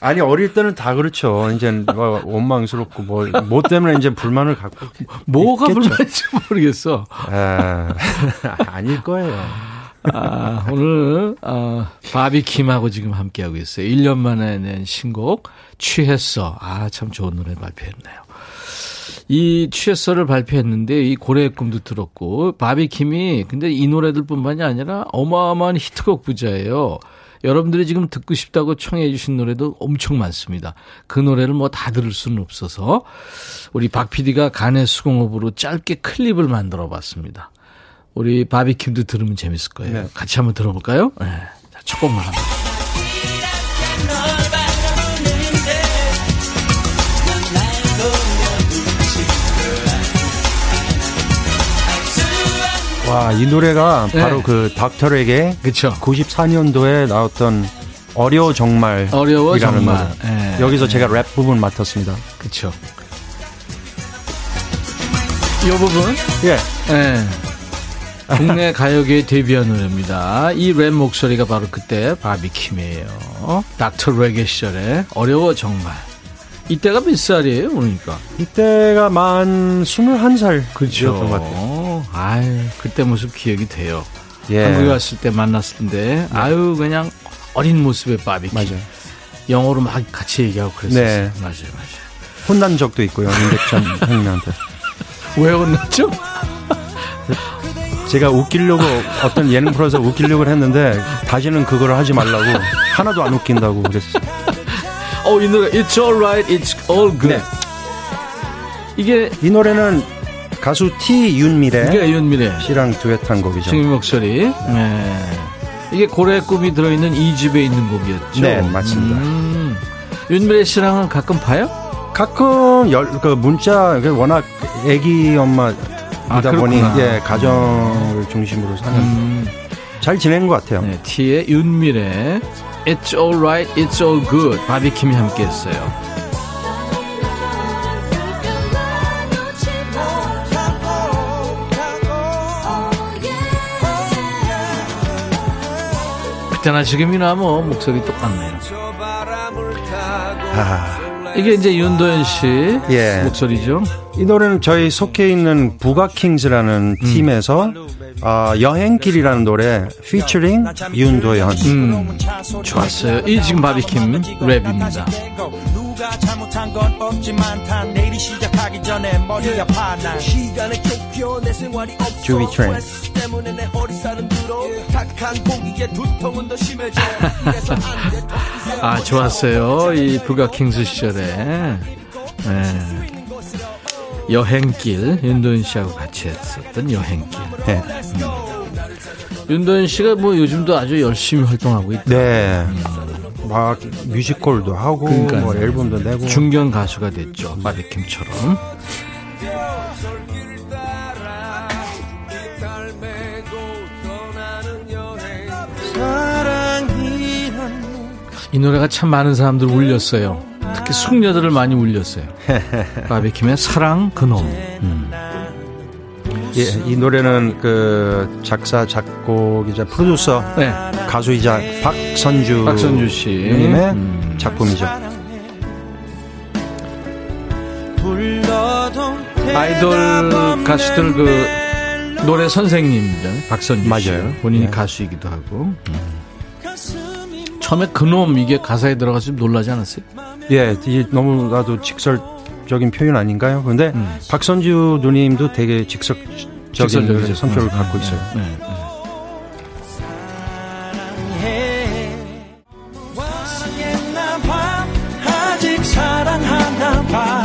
아니 어릴 때는 다 그렇죠. 이제 뭐 원망스럽고 뭐 뭐 때문에 이제 불만을 갖고
뭐가
있겠죠.
불만인지 모르겠어.
아, 아닐 거예요.
아, 오늘 아, 바비킴하고 지금 함께하고 있어요. 1년 만에 낸 신곡 취했어. 아, 참 좋은 노래 발표했네요. 이 취했어를 발표했는데 이 고래의 꿈도 들었고 바비킴이 근데 이 노래들뿐만이 아니라 어마어마한 히트곡 부자예요. 여러분들이 지금 듣고 싶다고 청해 주신 노래도 엄청 많습니다. 그 노래를 뭐 다 들을 수는 없어서 우리 박 PD가 간의 수공업으로 짧게 클립을 만들어 봤습니다. 우리 바비킴도 들으면 재밌을 거예요.
네.
같이 한번 들어볼까요? 네. 자, 첫 곡만 합니다.
와, 이 노래가
네.
바로 그 닥터에게
그쵸.
94년도에 나왔던 어려워 정말
어려워 정말. 예.
여기서 제가 랩 부분 맡았습니다.
그쵸. 이 부분?
예.
예. 국내 가요계에 데뷔한 노래입니다. 이 랩 목소리가 바로 그때 바비킴이에요. 닥터 레게 시절에 어려워 정말. 이때가 몇 살이에요, 그러니까?
이때가 만 21살
그렇죠.
것 같아요.
아유, 그때 모습 기억이 돼요.
예.
한국에 왔을 때 만났을 텐데, 아유, 그냥 어린 모습의 바비킴.
맞아요.
영어로 막 같이 얘기하고 그랬었어요.
네.
맞아요, 맞아요.
혼난 적도 있고요. 임백천 형님한테.
왜 혼났죠?
제가 웃기려고 어떤 예능 프로에서 웃기려고 했는데 다시는 그걸 하지 말라고 하나도 안 웃긴다고 그랬어요.
어, 이 노래, It's alright, it's all good.
네.
이게,
이 노래는 가수 T 윤미래
이게 윤미래.
씨랑 듀엣한 곡이죠.
지금 목소리. 네. 이게 고래의 꿈이 들어있는 이 집에 있는 곡이었죠.
네, 맞습니다.
음. 윤미래 씨랑은 가끔 봐요?
가끔 열, 그 문자 그 워낙 애기 엄마다
아,
보니. 예, 가정을 중심으로 사는
음.
잘 지낸 것 같아요.
네, T의 윤미래. It's alright, it's all good. 바비킴이 함께 했어요. 그때나 지금이나 뭐 목소리 똑같네요.
아,
이게 이제 윤도현 씨
예.
목소리죠.
이 노래는 저희 속해 있는 부가킹즈라는
음.
팀에서 아, 여행길이라는 노래 피처링 윤도현.
음, 좋았어요. 이 지금 바비킴 랩입니다.
누가 잘못한 건 없지만 다 내일이 시작하기 전에 머리가 파나 시간의 좁혀 내 생활이 없어
주위 트렌드.
스트레스 때문에 내 허리살은 들어 탁한 공기에 두통은 더 심해져 이래서 안 돼.
아, 좋았어요. 이 부가킹스 시절에. 네. 여행길, 윤도현 씨하고 같이 했었던 여행길.
네.
윤도현 씨가 뭐 요즘도 아주 열심히 활동하고 있다.
네. 막 뮤지컬도 하고
그러니까요.
뭐 앨범도 내고
중견 가수가 됐죠. 바비킴처럼. 이 노래가 참 많은 사람들 울렸어요. 특히 숙녀들을 많이 울렸어요. 바비킴의 사랑 그놈. 음.
예, 이 노래는 그 작사 작곡이자 프로듀서
네.
가수이자 박선주
박선주 씨.
님의
음.
작품이죠.
아이돌 가수들 그 노래 선생님이죠. 박선주 씨.
맞아요.
본인이
네.
가수이기도 하고. 음. 처음에 그놈 이게 가사에 들어가서 좀 놀라지 않았어요?
예, 너무나도 직설 적인 표현 아닌가요? 근데
음.
박선주 누님도 되게 직설적인. 성격을
음,
갖고
음,
있어요.
네, 네.
봐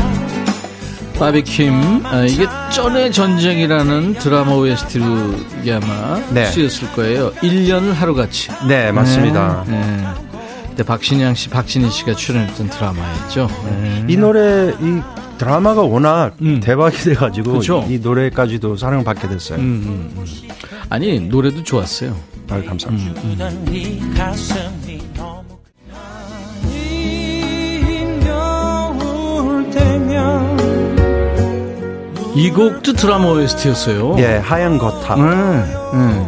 바비킴 아, 이게 쩐의 전쟁이라는 드라마 OST로 이게 아마
네.
쓰였을 거예요. 1년을 하루같이.
네, 맞습니다.
네, 네. 그때 박신양 씨, 박신희 씨가 출연했던 드라마였죠. 네.
이 노래 이 드라마가 워낙
음.
대박이 돼가지고
그쵸.
이 노래까지도 사랑받게 됐어요.
음, 음, 음. 아니 노래도 좋았어요.
아, 감사합니다.
힘겨울 때면
이 곡도 드라마 OST였어요.
예, 하얀 거탑.
네, 네.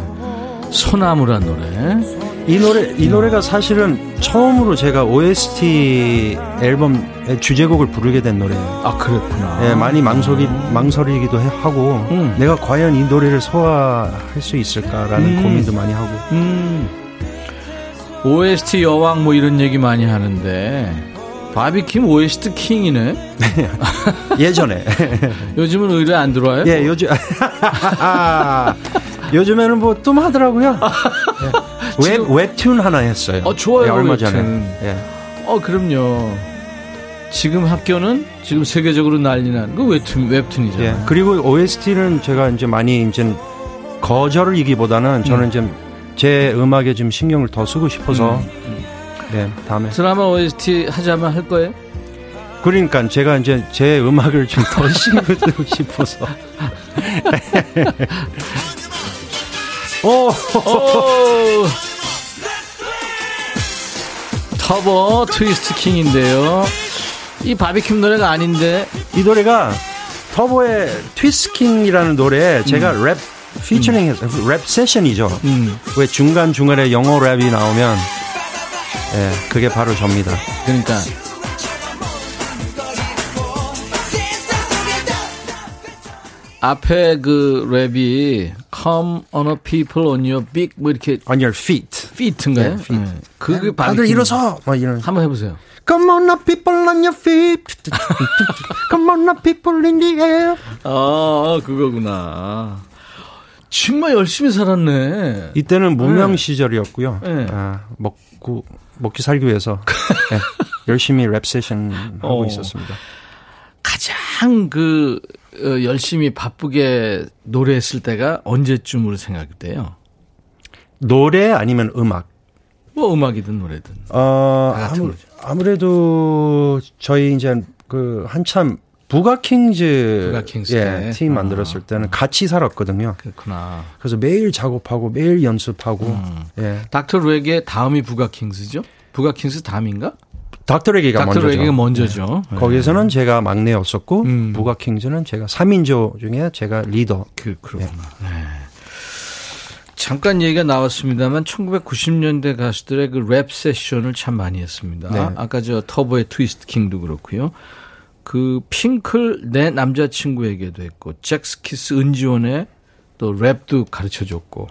소나무란 노래.
이 노래 이 노래가 사실은 처음으로 제가 OST 앨범의 주제곡을 부르게 된 노래예요.
아 그랬구나.
예, 많이 망설이 망설이기도 해- 하고
음.
내가 과연 이 노래를 소화할 수 있을까라는
음.
고민도 많이 하고.
음. OST 여왕 뭐 이런 얘기 많이 하는데 바비킴 OST 킹이네.
예전에
요즘은 의뢰 안 들어와요?
예 요즘 요즘에는 뭐 뜸하더라고요. 웹 웹툰 하나 했어요.
어, 좋아요,
예, 얼마
웹툰.
전에. 예.
어, 그럼요. 지금 학교는 지금 세계적으로 난리 난 그 웹툰, 웹툰이잖아요.
예. 그리고 OST는 제가 이제 많이 이제 거절이기보다는 저는 이제 제 음악에 좀 신경을 더 쓰고 싶어서 예, 다음에
드라마 OST 하자면 할 거예요?
그러니까 제가 이제 제 음악을 좀 더 신경 쓰고 싶어서 오,
오! 터보 트위스트 킹인데요. 이 바비킴 노래가 아닌데
이 노래가 터보의 트위스트 킹이라는 노래 제가 랩 피처링 해서 랩 세션이죠.
음,
왜 중간 중간에 영어 랩이 나오면 예, 그게 바로 접니다.
그러니까 앞에 그 랩이 Come on a people on your big 뭐 이렇게
On your feet.
feet인가요?
네, feet.
네. 그게
다들
바비큐.
일어서 막 이런.
한번 해보세요.
Come on, now people on your feet. Come on, now people in the air.
아 그거구나. 정말 열심히 살았네.
이때는 무명
네.
시절이었고요.
네.
아, 먹고 먹기 살기 위해서 예, 열심히 랩 세션 하고
어.
있었습니다.
가장 그 어, 열심히 바쁘게 노래했을 때가 언제쯤으로 생각이 돼요?
노래 아니면 음악.
뭐 음악이든 노래든.
어, 아무. 아무래도 저희 이제 그 한참 부가킹즈
부가킹즈
예,
때.
팀
아.
만들었을 때는 같이 살았거든요.
그렇구나.
그래서 매일 작업하고 매일 연습하고
음.
예.
닥터 레게 다음이 부가킹스죠? 부가킹스 다음이죠?
닥터 레게가
닥터
먼저죠.
먼저죠.
네. 거기서는 제가 막내였었고
음.
부가킹즈는 제가 3인조 중에 제가 리더.
그, 그렇구나. 네. 잠깐 얘기가 나왔습니다만 1990년대 가수들의 그 랩 세션을 참 많이 했습니다.
네.
아까 저 터보의 트위스트 킹도 그렇고요. 그 핑클 내 남자친구에게도 했고 젝스키스 은지원의 또 랩도 가르쳐줬고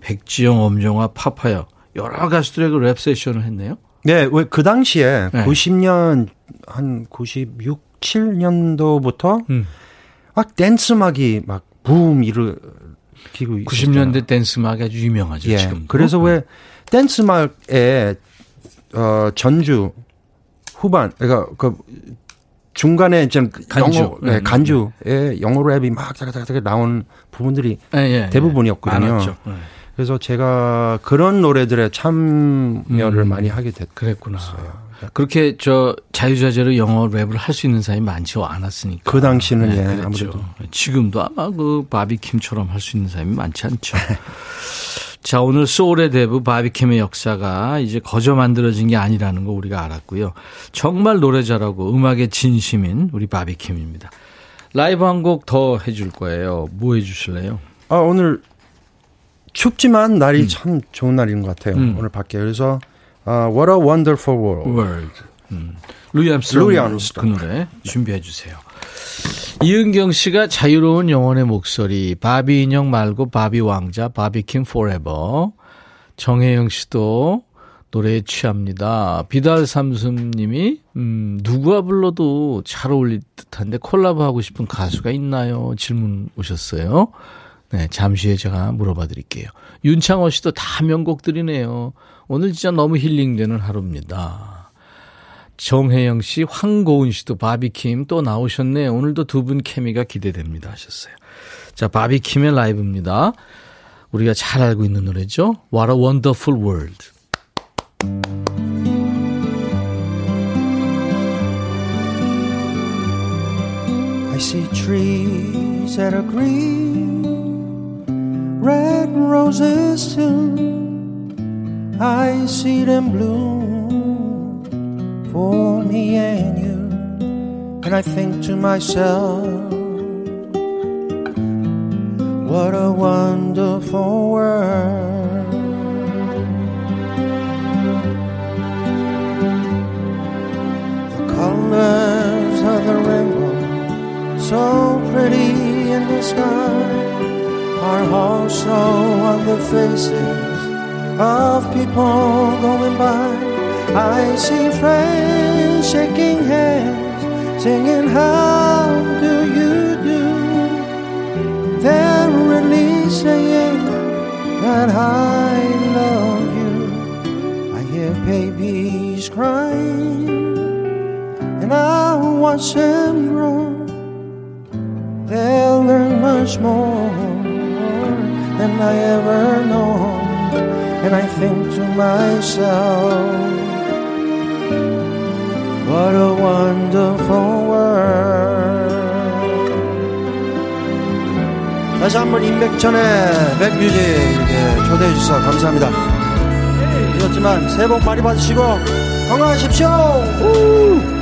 백지영 엄정화 파파야 여러 가수들의 그 랩 세션을 했네요.
네, 왜 그 당시에
네.
90년 한 96, 7년도부터
음.
막 댄스 음악이 막 붐 일으키고
90년대 댄스 음악이 아주 유명하죠.
예.
지금.
그래서 왜 댄스 음악의 어 전주 후반 그러니까 그 중간에 좀
간주.
영어 네,
음,
간주에 영어 랩이 막 자가자가 나오는 부분들이
예, 예, 예.
대부분이었거든요.
많았죠. 예.
그래서 제가 그런 노래들에 참여를
음.
많이 하게 됐.
그랬구나. 그렇게 저 자유자재로 영어 랩을 할 수 있는 사람이 많지 않았으니까.
그 당시는
네,
예. 아무래도
지금도 아마 그 바비킴처럼 할 수 있는 사람이 많지 않죠. 자, 오늘 소울의 대부 바비킴의 역사가 이제 거저 만들어진 게 아니라는 거 우리가 알았고요. 정말 노래 잘하고 음악에 진심인 우리 바비킴입니다. 라이브 한 곡 더 해줄 거예요. 뭐 해주실래요?
아, 오늘 춥지만 날이 참 좋은 날인 것 같아요.
음.
오늘 밖에. 그래서 아, What a Wonderful World.
World. 음. 루이 암스트롱
루이
그. 노래 준비해 주세요. 이은경 씨가 자유로운 영혼의 목소리 바비 인형 말고 바비 왕자 바비킴 forever 정혜영 씨도 노래에 취합니다. 비달 삼순님이 음, 누가 불러도 잘 어울릴 듯한데 콜라보 하고 싶은 가수가 있나요? 질문 오셨어요. 네, 잠시 후에 제가 물어봐 드릴게요. 윤창호 씨도 다 명곡들이네요. 오늘 진짜 너무 힐링되는 하루입니다. 정혜영 씨, 황고은 씨도 바비킴 또 나오셨네요. 오늘도 두 분 케미가 기대됩니다 하셨어요. 자, 바비킴의 라이브입니다. 우리가 잘 알고 있는 노래죠. What a Wonderful World.
Red roses too. I see them bloom for me and you. And I think to myself, what a wonderful world. The colors of the rainbow, so pretty in the sky, are also on the faces of people going by. I see friends shaking hands, singing, How do you do? They're really saying that I love you.
I hear babies crying and I watch them grow, they'll learn much more I ever know. And I think to myself, what a wonderful world. 다시 한번 임백천의 백뮤직 예, 초대해 주셔서 감사합니다. 늦었지만 새해 복 많이 받으시고 건강하십시오. 우!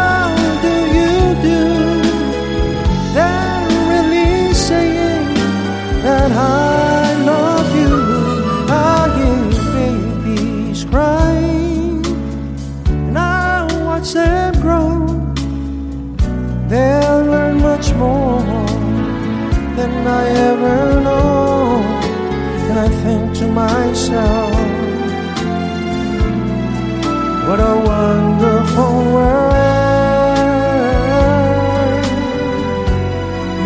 than I ever know. And I think to myself, what a wonderful world.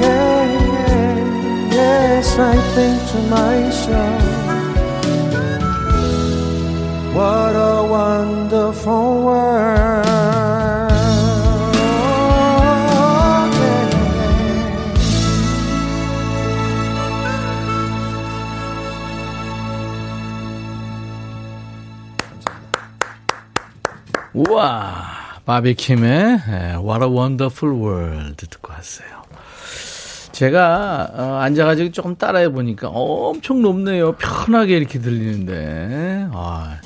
Yeah, yeah, yes, I think to myself. What a wonderful world.
바비킴의 예, What a Wonderful World 듣고 왔어요. 제가 어, 앉아가지고 조금 따라해 보니까 엄청 높네요. 편하게 이렇게 들리는데. 아,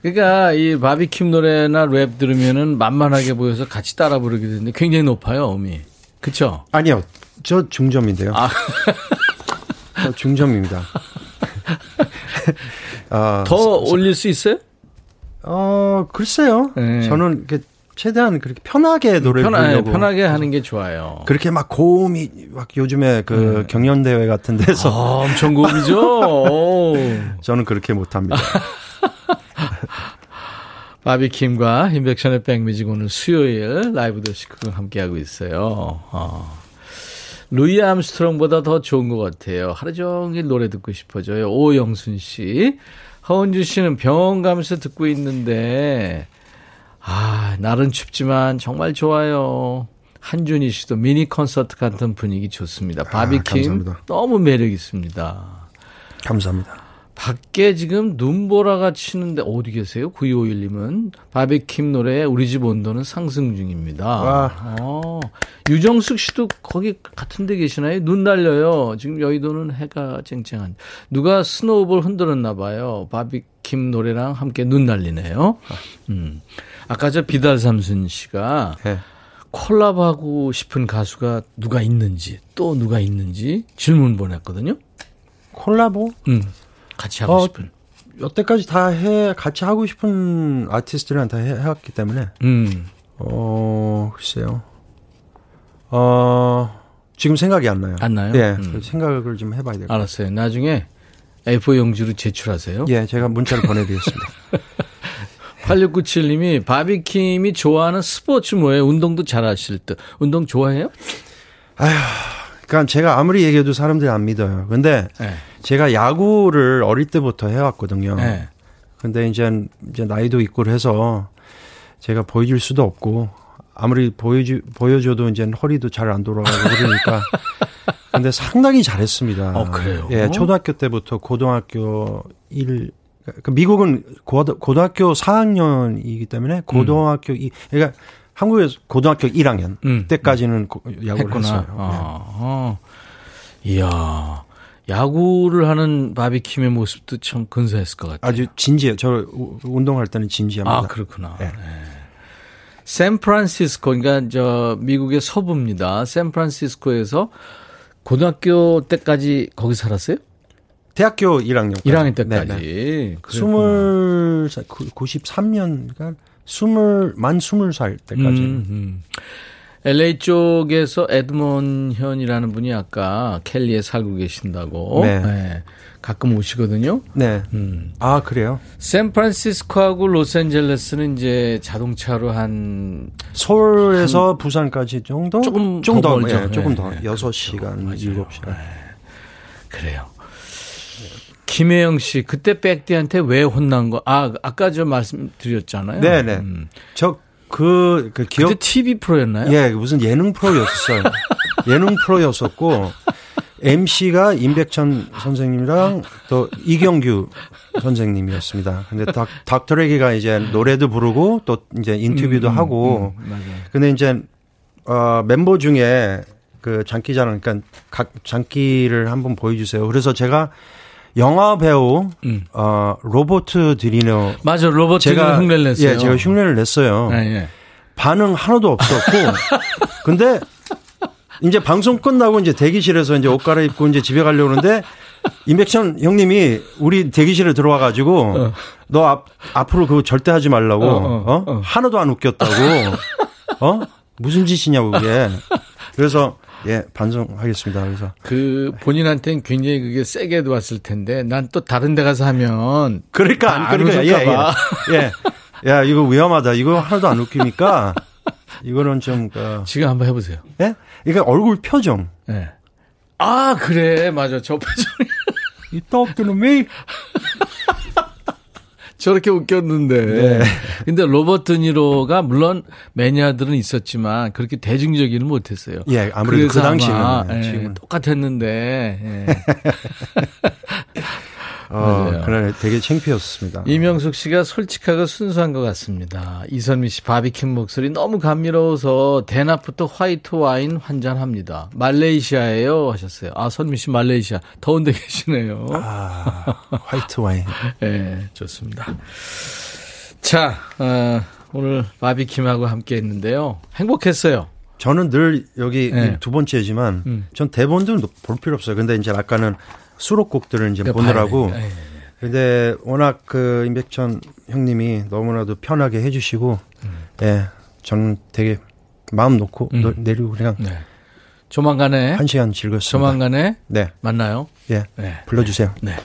그러니까 이 바비킴 노래나 랩 들으면은 만만하게 보여서 같이 따라 부르게 되는데 굉장히 높아요, 음이. 그쵸?
아니요, 저 중점인데요.
아.
저 중점입니다. 아,
더 올릴 수 있어요?
어, 글쎄요.
네.
저는 이렇게 최대한 그렇게 편하게 노래를
편하,
부르려고
편하게 하는 게 좋아요.
그렇게 막 고음이 막 요즘에 그 경연 대회 같은 데서
아, 엄청 고음이죠. 오.
저는 그렇게 못 합니다.
바비킴과 임백천의 백뮤직 오늘 수요일 라이브 더시크 함께하고 있어요. 어. 루이 암스트롱보다 더 좋은 것 같아요. 하루 종일 노래 듣고 싶어져요. 오영순 씨. 허은주 씨는 병원 가면서 듣고 있는데, 아, 날은 춥지만 정말 좋아요. 한준희 씨도 미니 콘서트 같은 분위기 좋습니다. 바비킴
감사합니다.
너무 매력 있습니다.
감사합니다.
밖에 지금 눈보라가 치는데 어디 계세요? 9251님은 바비킴 노래 우리 집 온도는 상승 중입니다.
와.
어, 유정숙 씨도 거기 같은 데 계시나요? 눈 날려요. 지금 여의도는 해가 쨍쨍한. 누가 스노우볼 흔들었나 봐요. 바비킴 노래랑 함께 눈 날리네요. 음. 아까 저 비달 삼순 씨가
네.
콜라보하고 싶은 가수가 누가 있는지 또 누가 있는지 질문 보냈거든요.
콜라보?
음. 같이 하고
어,
싶은.
여태까지 다 해, 같이 하고 싶은 아티스트랑 다 해, 해왔기 때문에,
음.
어, 글쎄요. 어, 지금 생각이 안 나요.
안 나요?
예,
음.
생각을 좀 해봐야 될 것 같아요.
알았어요. 나중에 A4 용지로 제출하세요.
예, 제가 문자를 보내드리겠습니다.
8697님이 바비킴이 좋아하는 스포츠 뭐예요? 운동도 잘하실 듯. 운동 좋아해요?
그러니까 제가 아무리 얘기해도 사람들이 안 믿어요. 근데
네.
제가 야구를 어릴 때부터 해왔거든요.
네.
근데 이제 이제 나이도 있고 해서 제가 보여줄 수도 없고 아무리 보여주 보여줘도 이제 허리도 잘 안 돌아가고 그러니까. 근데 상당히 잘했습니다.
어, 그래요?
예, 초등학교 때부터 고등학교 1 그 미국은 고등, 고등학교 4학년이기 때문에 고등학교 이 그러니까 한국에서 고등학교 1학년
음.
때까지는 고- 야구를
했구나.
했어요.
아, 어. 이야. 야구를 하는 바비킴의 모습도 참 근사했을 것 같아요.
아주 진지해요. 저 우- 운동할 때는 진지합니다.
아, 그렇구나.
네.
네. 샌프란시스코, 그러니까 저 미국의 서부입니다. 샌프란시스코에서 고등학교 때까지 거기 살았어요?
대학교 1학년.
1학년 때까지.
네,
그랬구나.
20, 93년간 스물 만 스물 살 때까지.
음, 음. LA 쪽에서 에드먼현이라는 분이 아까 켈리에 살고 계신다고.
네.
가끔 오시거든요.
네.
음.
아 그래요?
샌프란시스코하고 로스앤젤레스는 이제 자동차로 한
서울에서 부산까지 정도?
조금
조금
더
더,
멀죠.
예, 조금
네,
더.
네,
여섯
그렇죠.
시간. 일곱 시간
네. 그래요. 김혜영 씨, 그때 백디한테 왜 혼난 거? 아, 아까 저 말씀드렸잖아요.
네네.
음.
저 그, 그 기억.
그때 TV 프로였나요?
예, 무슨 예능 프로였어요. 예능 프로였었고, MC가 임백천 선생님이랑 또 이경규 선생님이었습니다. 근데 닥, 닥터레기가 이제 노래도 부르고 또 이제 인터뷰도
음,
하고,
음, 맞아요.
근데 이제, 어, 멤버 중에 그 장기자랑, 그러니까 각 장기를 한번 보여주세요. 그래서 제가 영화 배우,
음.
어, 로버트 디니너.
맞아, 로버트
제가,
흉내를 냈어요.
예, 제가 흉내를 냈어요.
예, 예.
반응 하나도 없었고, 근데 이제 방송 끝나고 이제 대기실에서 이제 옷 갈아입고 이제 집에 가려고 그러는데 임백천 형님이 우리 대기실에 들어와 가지고 너 앞, 앞으로 그거 절대 하지 말라고
어,
어,
어, 어.
하나도 안 웃겼다고 어 무슨 짓이냐고 그게 그래서 예 반성하겠습니다. 그래서.
그 본인한테는 굉장히 그게 세게 왔을 텐데 난 또 다른 데 가서 하면
그러니까
안
그러니까 예, 예. 예. 야 이거 위험하다. 이거 하나도 안 웃기니까? 이거는 좀 그,
지금 한번 해 보세요.
예? 그러니까 얼굴 표정.
예. 아 그래. 맞아. 저 표정이.
이 떡드는 미
저렇게 웃겼는데.
네.
근데 로버트 니로가 물론 매니아들은 있었지만 그렇게 대중적이는 못했어요.
예, 아무래도 그 예,
예,
지금은.
똑같았는데. 예.
어,
맞아요.
그날 되게 창피했습니다.
이명숙 씨가 솔직하고 순수한 것 같습니다. 이선미 씨 바비킴 목소리 너무 감미로워서 대낮부터 화이트 와인 환잔합니다. 말레이시아예요 하셨어요. 아 선미 씨 말레이시아 더운데 계시네요.
아, 화이트 와인.
네, 좋습니다. 자, 어, 오늘 바비킴하고 함께 했는데요. 행복했어요.
저는 늘 여기
네.
두 번째지만
음.
전 대본도 볼 필요 없어요. 근데 이제 아까는 수록곡들을 이제
그러니까
보느라고.
되니까. 예, 예.
근데 워낙 그 임백천 형님이 너무나도 편하게 해주시고, 예, 저는 되게 마음 놓고
음.
노- 내리고 그냥
네. 조만간에
한 시간 즐겼습니다.
조만간에
네,
만나요.
예,
네.
불러주세요.
네.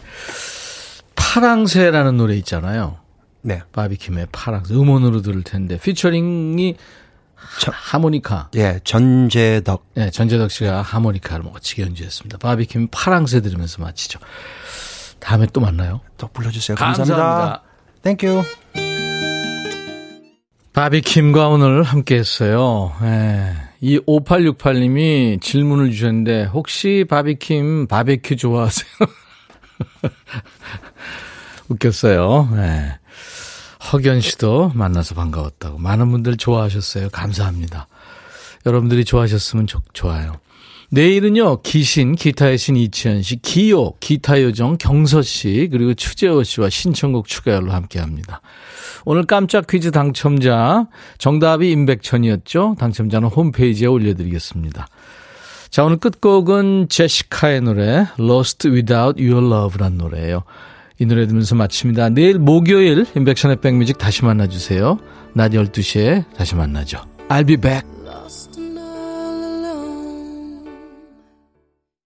파랑새라는 노래 있잖아요.
네,
바비킴의 파랑새 음원으로 들을 텐데 피처링이
저-
하모니카.
예, 전제덕.
네, 전제덕 씨가 하모니카를 멋지게 연주했습니다. 바비킴 파랑새 들으면서 마치죠. 다음에 또 만나요.
또 불러주세요.
감사합니다.
감사합니다. Thank you.
바비킴과 오늘 함께 했어요. 예. 이 5868님이 질문을 주셨는데, 혹시 바비킴 바베큐 좋아하세요? 웃겼어요. 예. 허견 씨도 만나서 반가웠다고. 많은 분들 좋아하셨어요. 감사합니다. 여러분들이 좋아하셨으면 좋, 좋아요. 내일은요, 기신, 기타의 신 이치현 씨, 기요, 기타 요정 경서 씨, 그리고 추재호 씨와 신청곡 추가열로 함께 합니다. 오늘 깜짝 퀴즈 당첨자, 정답이 임백천이었죠? 당첨자는 홈페이지에 올려드리겠습니다. 자, 오늘 끝곡은 제시카의 노래, Lost Without Your Love란 노래예요. 이 노래 들으면서 마칩니다. 내일 목요일 임백천의 백뮤직 다시 만나주세요. 낮 12시에 다시 만나죠. I'll be back.